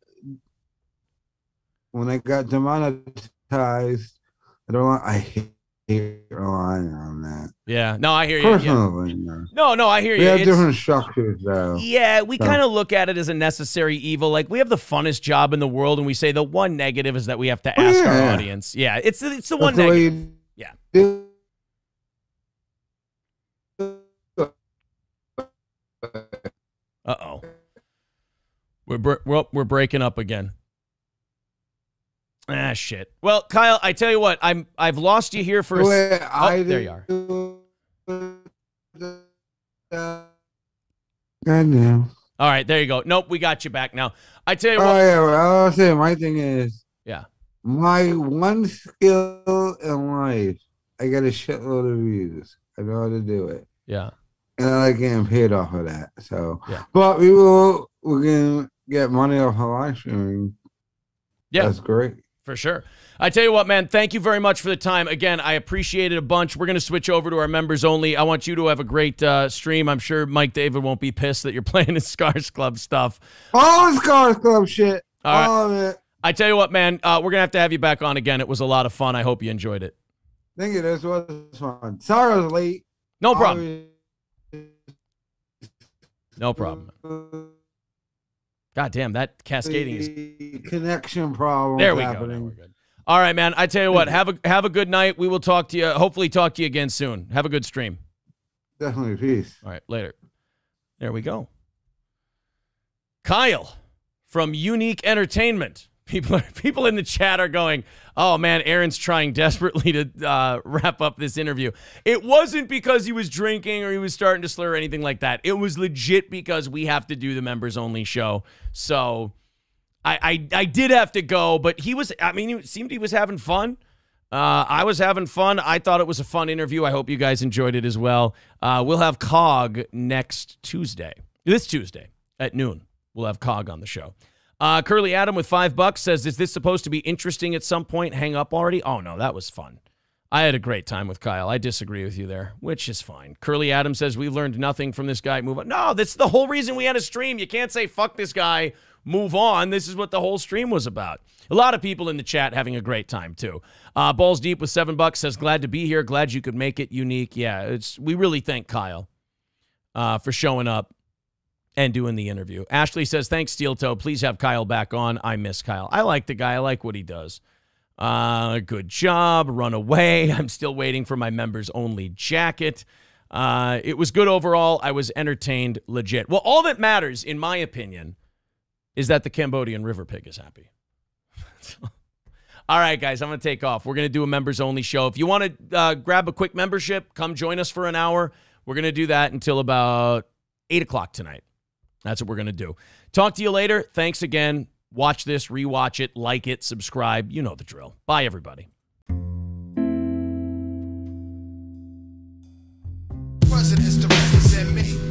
when I got demonetized. I don't. want- I hate relying on that. Yeah. No, I hear you. Yeah. Personally, no. No, no, I hear you. we have It's- different structures though. Yeah, we So- kind of look at it as a necessary evil. Like we have the funnest job in the world, and we say the one negative is that we have to Oh, ask our audience. Yeah, it's the- it's the That's one the negative. Yeah. do Uh oh. We're we're we're breaking up again. Ah shit. Well, Kyle, I tell you what, I'm I've lost you here for a the s- oh, I there you are. Goddamn. All right, there you go. Nope, we got you back now. I tell you what. Oh yeah, well, I was saying my thing is Yeah. my one skill in life. I got a shitload of views. I know how to do it, Yeah. and I like getting paid off of that. So, Yeah. but we will. We're gonna get money off of live streaming. Yeah. that's great. For sure. I tell you what, man, thank you very much for the time. Again, I appreciate it a bunch. We're going to switch over to our members only. I want you to have a great uh, stream. I'm sure Mike David won't be pissed that you're playing his Scars Club stuff. All the Scars Club shit. All right. all of it. I tell you what, man, uh, we're going to have to have you back on again. It was a lot of fun. I hope you enjoyed it. Thank you. This was fun. Sorry I was late. No problem. No problem. God damn, that cascading is. Connection problem. There we go. happening. We're good. All right, man. I tell you what, have a have a good night. We will talk to you. Hopefully, talk to you again soon. Have a good stream. Definitely peace. All right, later. There we go. Kyle from Unique Entertainment. People are people in the chat are going, "Oh man, Aaron's trying desperately to uh, wrap up this interview." It wasn't because he was drinking or he was starting to slur or anything like that. It was legit because we have to do the members only show. So I, I I did have to go, but he was. I mean, it seemed he was having fun. Uh, I was having fun. I thought it was a fun interview. I hope you guys enjoyed it as well. Uh, we'll have Cog next Tuesday. This Tuesday at noon. We'll have Cog on the show. Uh, Curly Adam with five bucks says, "Is this supposed to be interesting at some point? Hang up already? Oh no, that was fun. I had a great time with Kyle. I disagree with you there, which is fine. Curly Adam says we learned nothing from this guy. Move on. No, that's the whole reason we had a stream. You can't say fuck this guy. Move on. This is what the whole stream was about. A lot of people in the chat having a great time too. Uh, Balls deep with seven bucks says glad to be here. Glad you could make it unique. Yeah, it's we really thank Kyle uh, for showing up and doing the interview. Ashley says thanks Steel Toe. Please have Kyle back on. I miss Kyle. I like the guy. I like what he does. Uh, good job. Run away. I'm still waiting for my members only jacket. Uh, it was good overall. I was entertained legit. Well, all that matters, in my opinion, is that the Cambodian river pig is happy. all right, guys, I'm going to take off. We're going to do a members only show. If you want to uh, grab a quick membership, come join us for an hour. We're going to do that until about 8 o'clock tonight. That's what we're going to do. Talk to you later. Thanks again. Watch this, rewatch it, like it, subscribe. You know the drill. Bye, everybody. me.